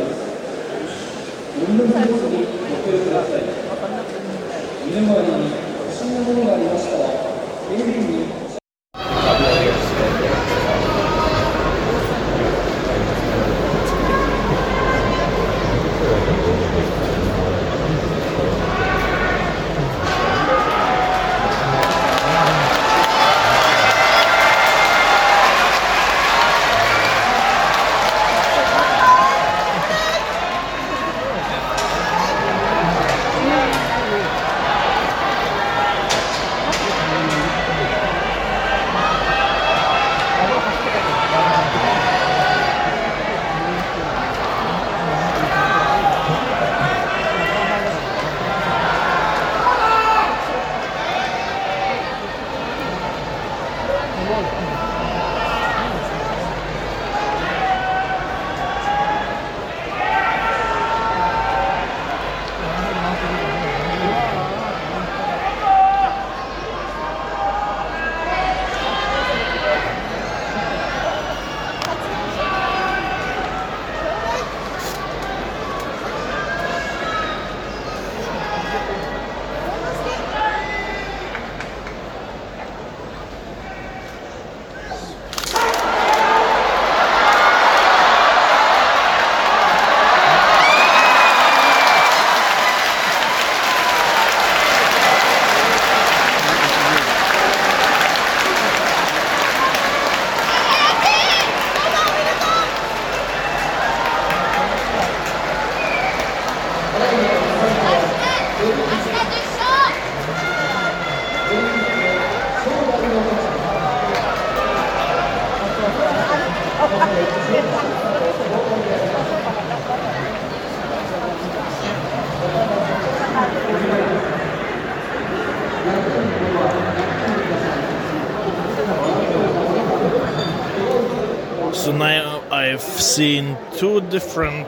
Different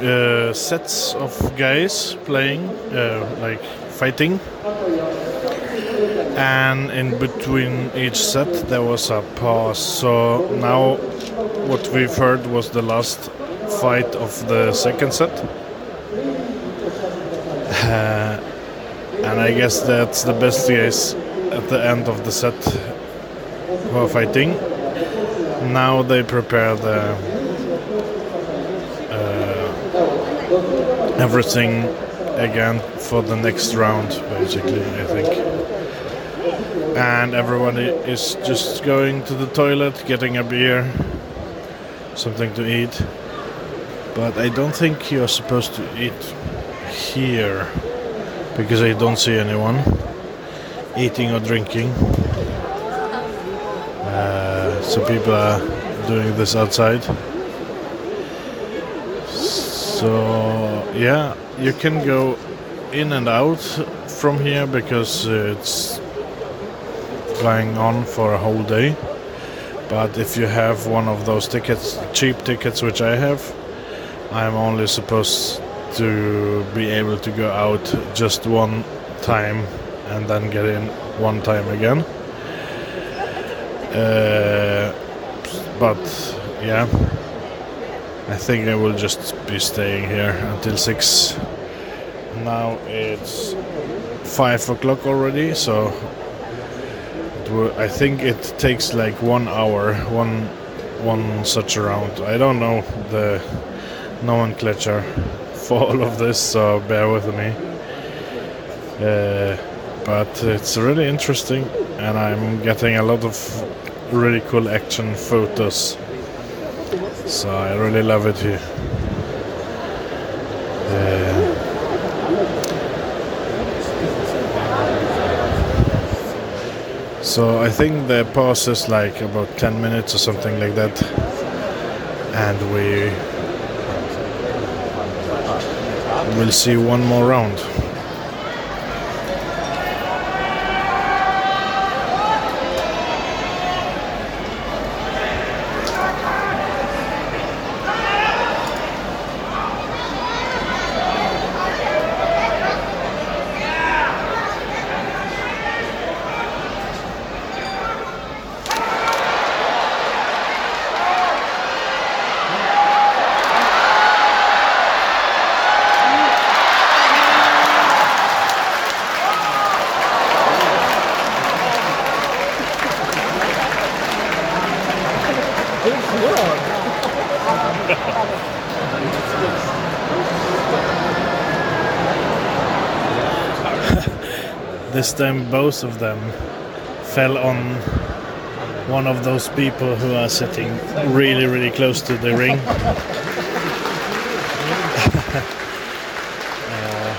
uh, sets of guys playing, uh, like fighting. And in between each set there was a pause. So now what we've heard was the last fight of the second set. Uh, and I guess that's the best guys at the end of the set who are fighting. Now they prepare the uh, everything again for the next round, basically, I think. And everyone is just going to the toilet, getting a beer, something to eat. But I don't think you're supposed to eat here because I don't see anyone eating or drinking. So people are doing this outside. So yeah, you can go in and out from here because it's going on for a whole day. But if you have one of those tickets, cheap tickets, which I have, I'm only supposed to be able to go out just one time and then get in one time again. Uh, but yeah, I think I will just be staying here until six. Now it's five o'clock already, so will, I think it takes like one hour, one one such round. I don't know the nomenclature for all of this, so bear with me. Uh, but it's really interesting, and I'm getting a lot of really cool action photos. So I really love it here. So I think the pause is like about 10 minutes or something like that. And we will see one more round. Time, both of them fell on one of those people who are sitting really, really close to the ring. Uh,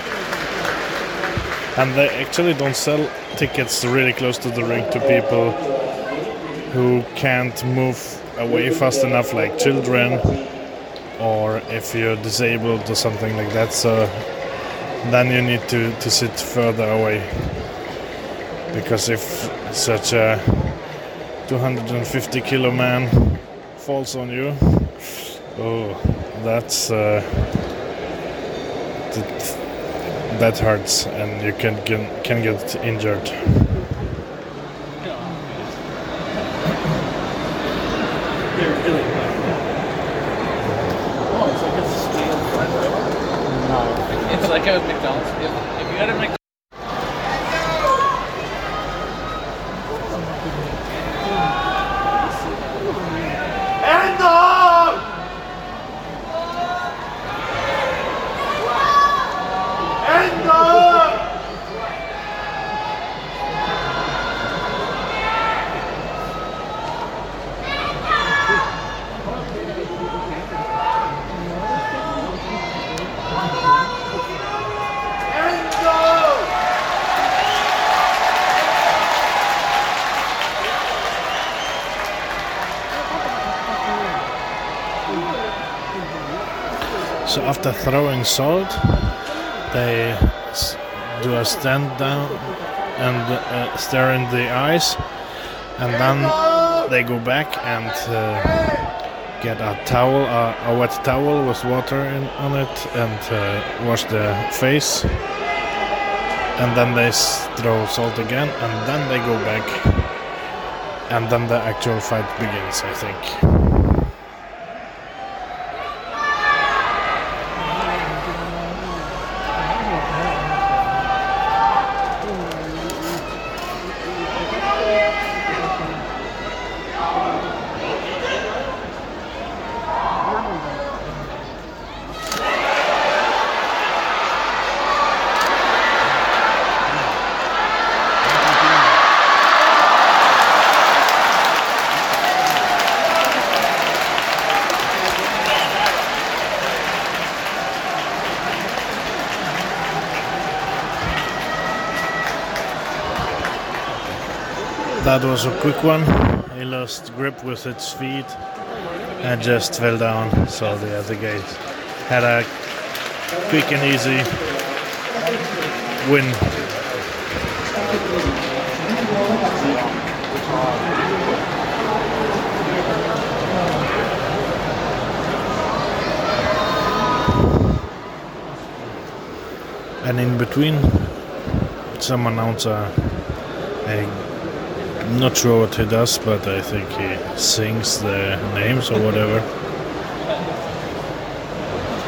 and they actually don't sell tickets really close to the ring to people who can't move away fast enough, like children, or if you're disabled or something like that. So then you need to, to sit further away because if such a 250 kilo man falls on you oh that's uh, that, that hurts and you can can, can get injured It's like a McDonald's. If, if you had a McDonald's. After throwing salt they do a stand down and uh, stare in the eyes and then they go back and uh, get a towel, uh, a wet towel with water in, on it, and uh, wash their face. And then they throw salt again, and then they go back, and then the actual fight begins. I think. That was a quick one. He lost grip with its feet and just fell down. So the other guy had a quick and easy win. And in between, some announcer, Not sure what he does, but I think he sings the names or whatever.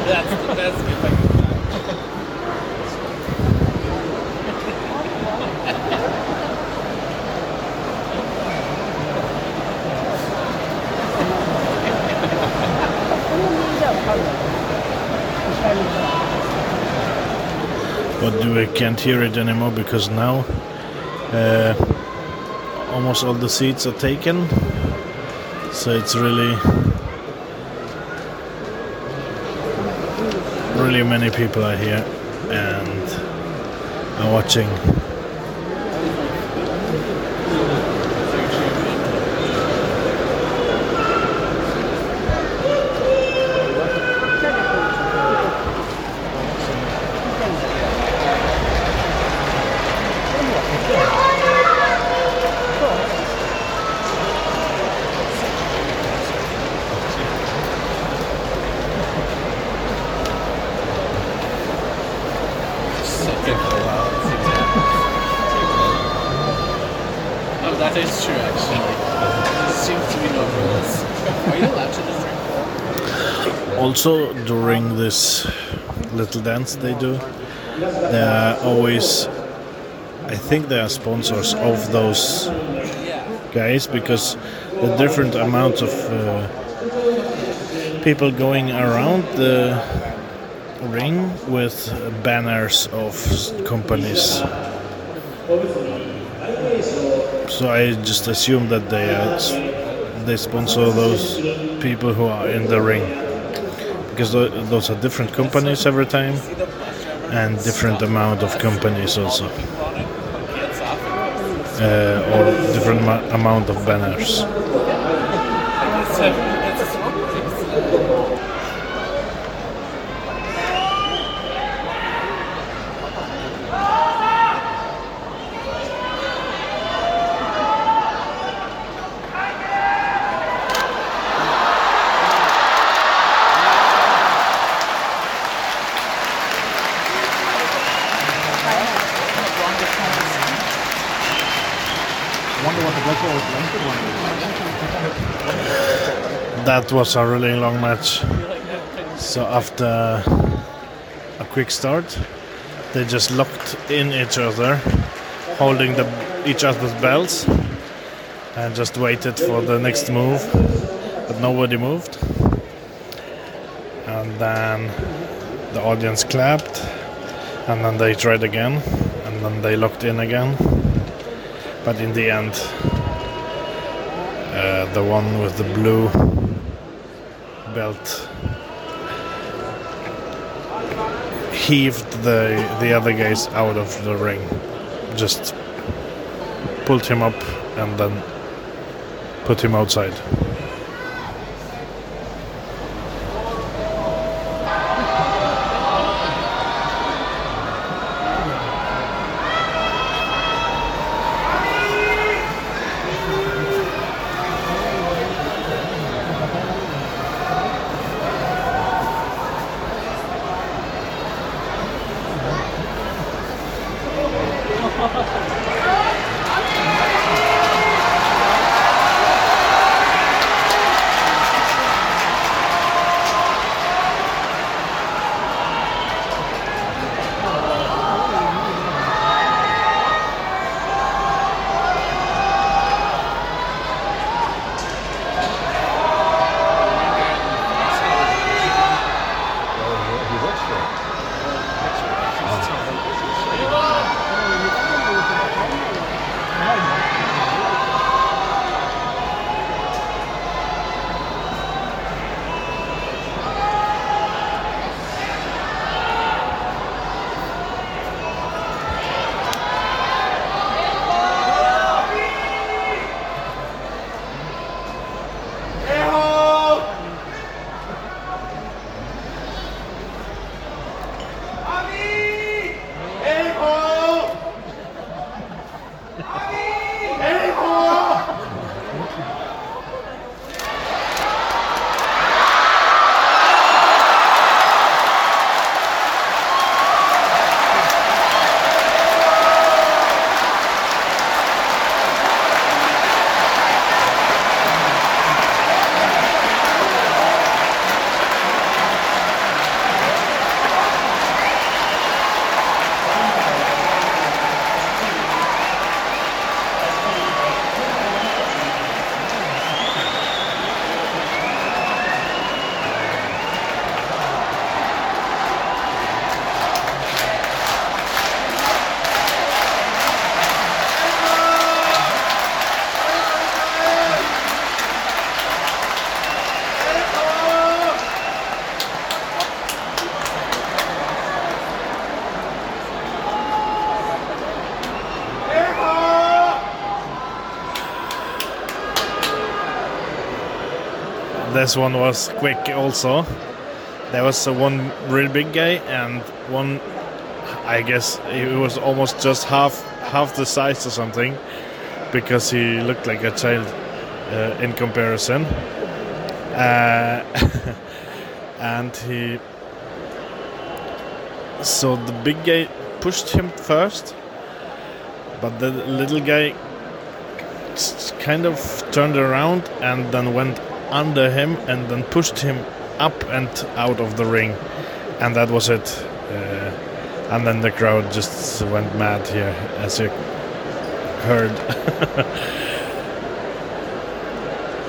That's that's good. But we can't hear it anymore because now uh, almost all the seats are taken. So it's really, really many people are here and are watching. Oh, that is true actually. There seems to be no rules. Are you allowed to just drink? Also, during this little dance they do, they are always, I think they are sponsors of those guys because the different amounts of uh, people going around the ring with banners of companies. So I just assume that they are, they sponsor those people who are in the ring because tho- those are different companies every time and different amount of companies also. Uh, or different amount of banners It's a, it's a small place. That was a really long match. So after a quick start they just locked in each other holding the each other's belts and just waited for the next move but nobody moved. And then the audience clapped and then they tried again and then they locked in again. But in the end uh, the one with the blue belt heaved the the other guys out of the ring. Just pulled him up and then put him outside this one was quick also. There was one really big guy and one, I guess he was almost just half half the size or something, because he looked like a child uh, in comparison. Uh, and he, so the big guy pushed him first, but the little guy kind of turned around and then went under him and then pushed him up and out of the ring, and that was it. Uh, and then the crowd just went mad here, as you heard.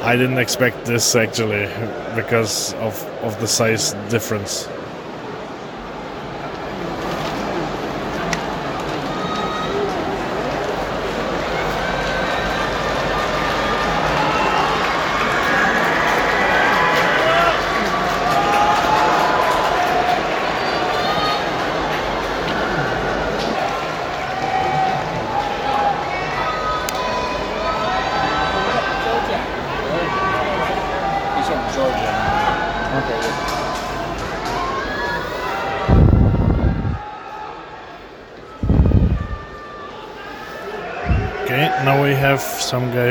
I didn't expect this actually, because of of the size difference.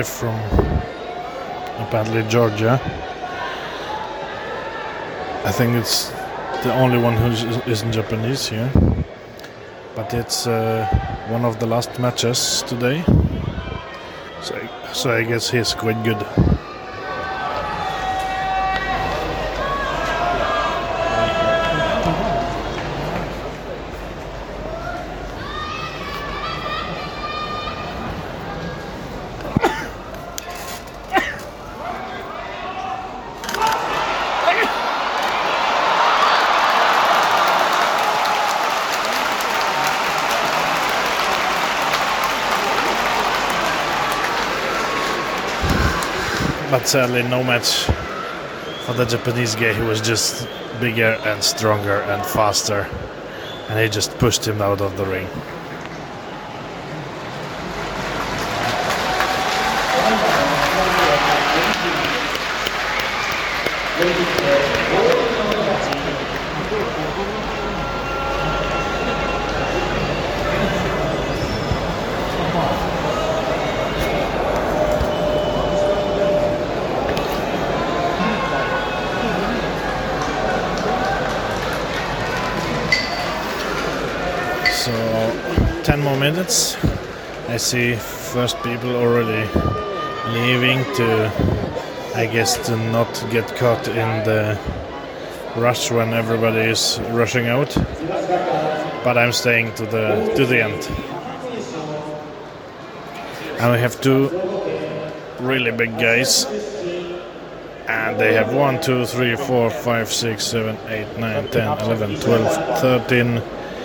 Guy from apparently Georgia. I think it's the only one who isn't Japanese here. But it's uh, one of the last matches today. So, so I guess he's quite good. Sadly, no match for the Japanese guy. He was just bigger and stronger and faster. And he just pushed him out of the ring. So, 10 more minutes. I see first people already leaving to, I guess, to not get caught in the rush when everybody is rushing out. But I'm staying to the to the end. And we have two really big guys. And they have 1, 2, 3, 4, 5, 6, 7, 8, 9, 10, 11, 12, 13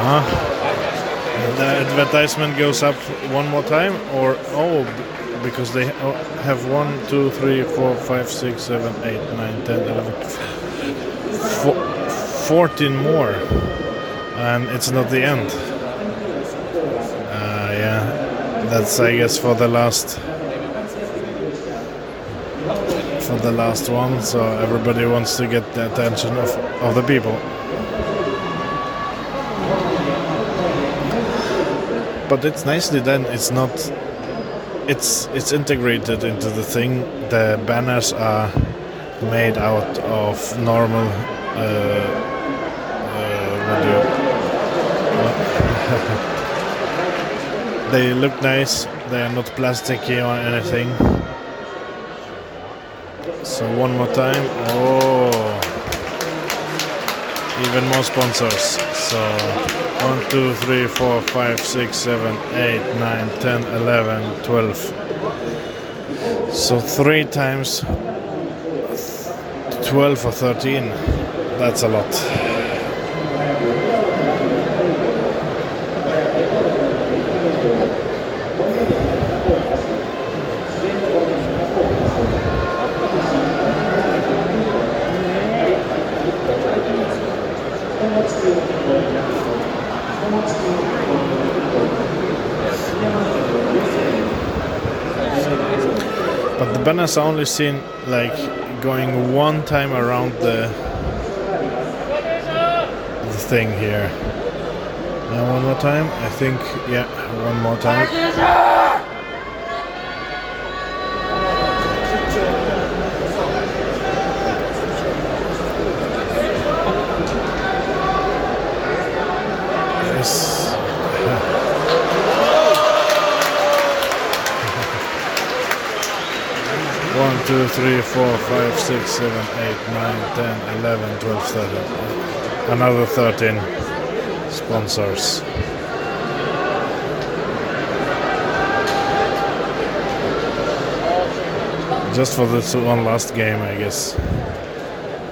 Uh-huh. The advertisement goes up one more time, or oh, because they have 1, 14 more, and it's not the end. Uh, yeah, that's I guess for the last the last one. So everybody wants to get the attention of of the people. but it's nicely done. It's not. It's it's integrated into the thing. The banners are made out of normal. Uh, uh, they look nice. They are not plasticky or anything. So one more time. Oh, even more sponsors. So 1, 2, 3, 4, 5, 6, 7, 8, 9, 10, 11, 12. So three times 12 or 13. That's a lot. Are only seen like going one time around the the thing here. Now one more time. I think yeah, one more time. 3, 4, 5, 6, 7, 8, 9, 10, 11, 12, 13. Another 13 sponsors. Just for this one last game, I guess.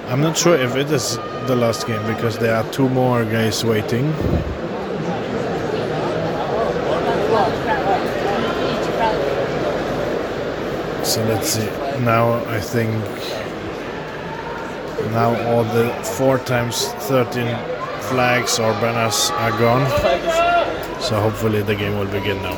I'm not sure if it is the last game because there are two more guys waiting. So let's see. Now I think now all the four times 13 flags or banners are gone. So hopefully the game will begin now.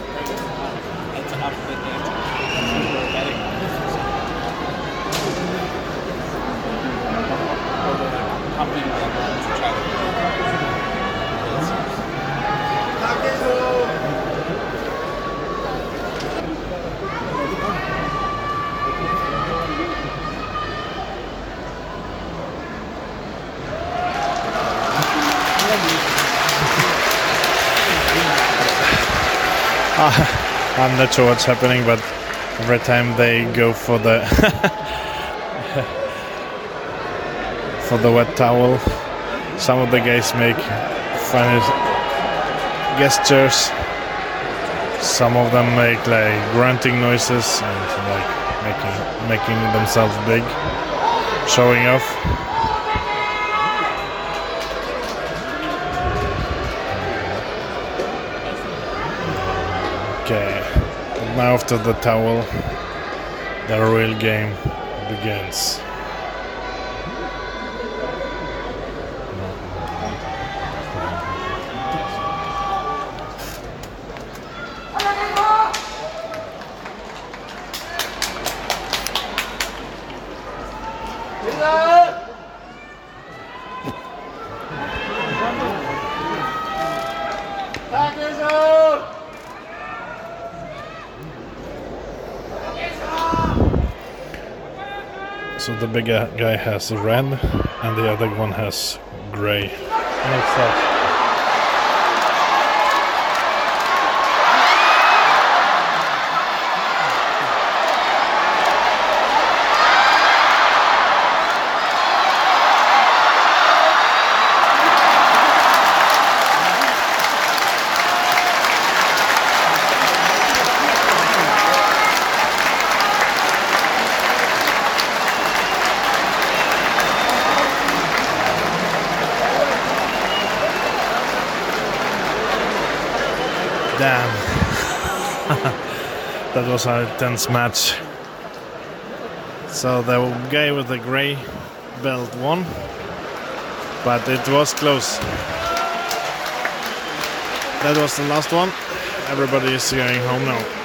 I'm not sure what's happening, but every time they go for the for the wet towel, some of the guys make funny gestures. Some of them make like grunting noises and like making making themselves big, showing off. Now after the towel, the real game begins. So the bigger guy has red, and the other one has gray. Makes sense. Damn. that was a tense match. So the guy with the gray belt won, but it was close. That was the last one. Everybody is going home now.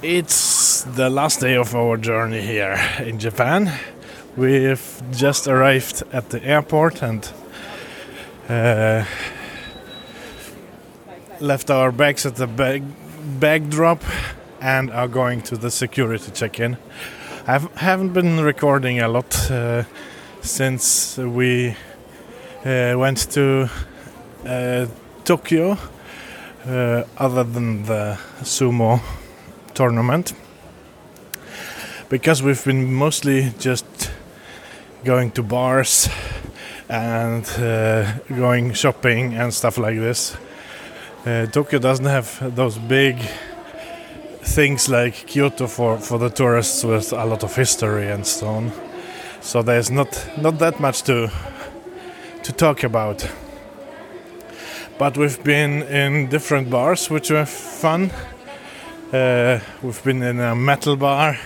It's the last day of our journey here in Japan. We've just arrived at the airport and uh, left our bags at the bag, bag drop and are going to the security check in. I haven't been recording a lot uh, since we uh, went to uh, Tokyo, uh, other than the sumo tournament, because we've been mostly just going to bars and uh, going shopping and stuff like this. Uh, Tokyo doesn't have those big things like Kyoto for, for the tourists with a lot of history and so on. So there's not not that much to to talk about. But we've been in different bars, which were fun. Uh, we've been in a metal bar.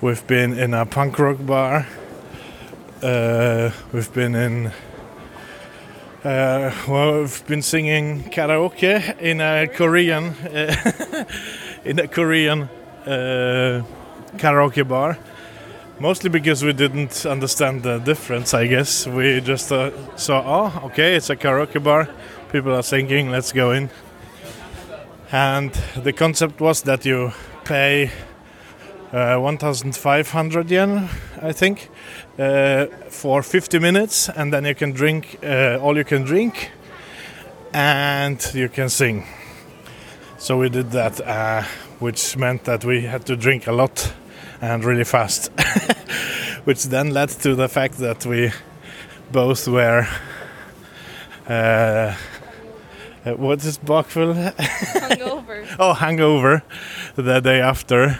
We've been in a punk rock bar. Uh, we've been in. Uh, well, we've been singing karaoke in a Korean, uh, in a Korean uh, karaoke bar. Mostly because we didn't understand the difference. I guess we just uh, saw, oh, okay, it's a karaoke bar. People are singing. Let's go in. And the concept was that you pay uh, 1,500 yen, I think, uh, for 50 minutes, and then you can drink uh, all you can drink, and you can sing. So we did that, uh, which meant that we had to drink a lot and really fast, which then led to the fact that we both were. Uh, what is bakfull? Hungover. oh, hangover the day after.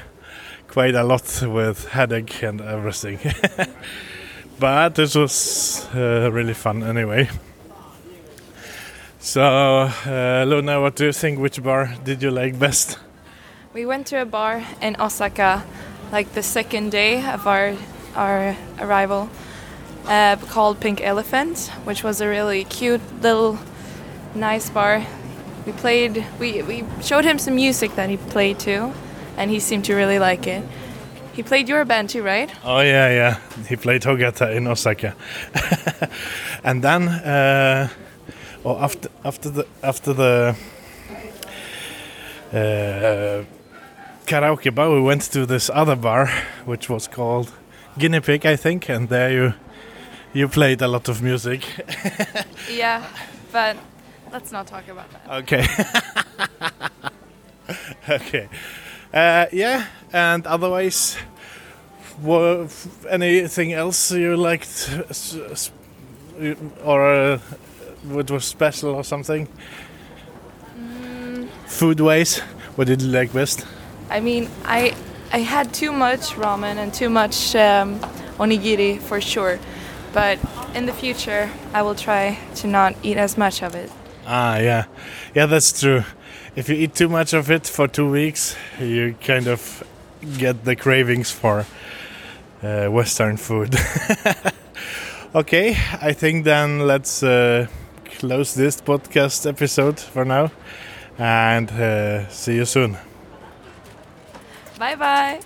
Quite a lot with headache and everything. but this was uh, really fun anyway. So, uh, Luna, what do you think? Which bar did you like best? We went to a bar in Osaka, like the second day of our our arrival, uh, called Pink Elephant, which was a really cute little, nice bar. We played. We we showed him some music that he played too, and he seemed to really like it. He played your band too, right? Oh yeah, yeah. He played Hogata in Osaka, and then, uh, well, after after the after the uh, karaoke bar, we went to this other bar, which was called Guinea Pig, I think, and there you you played a lot of music. Yeah, but let's not talk about that. Okay. okay. Uh, yeah, and otherwise, wha- anything else you liked, or uh, what was special or something? Food wise, what did you like best? I mean, I I had too much ramen and too much um, onigiri for sure, but in the future I will try to not eat as much of it. Ah, yeah, yeah, that's true if you eat too much of it for two weeks, you kind of get the cravings for uh, Western food. okay, I think then let's uh, close this podcast episode for now and uh, see you soon. Bye bye.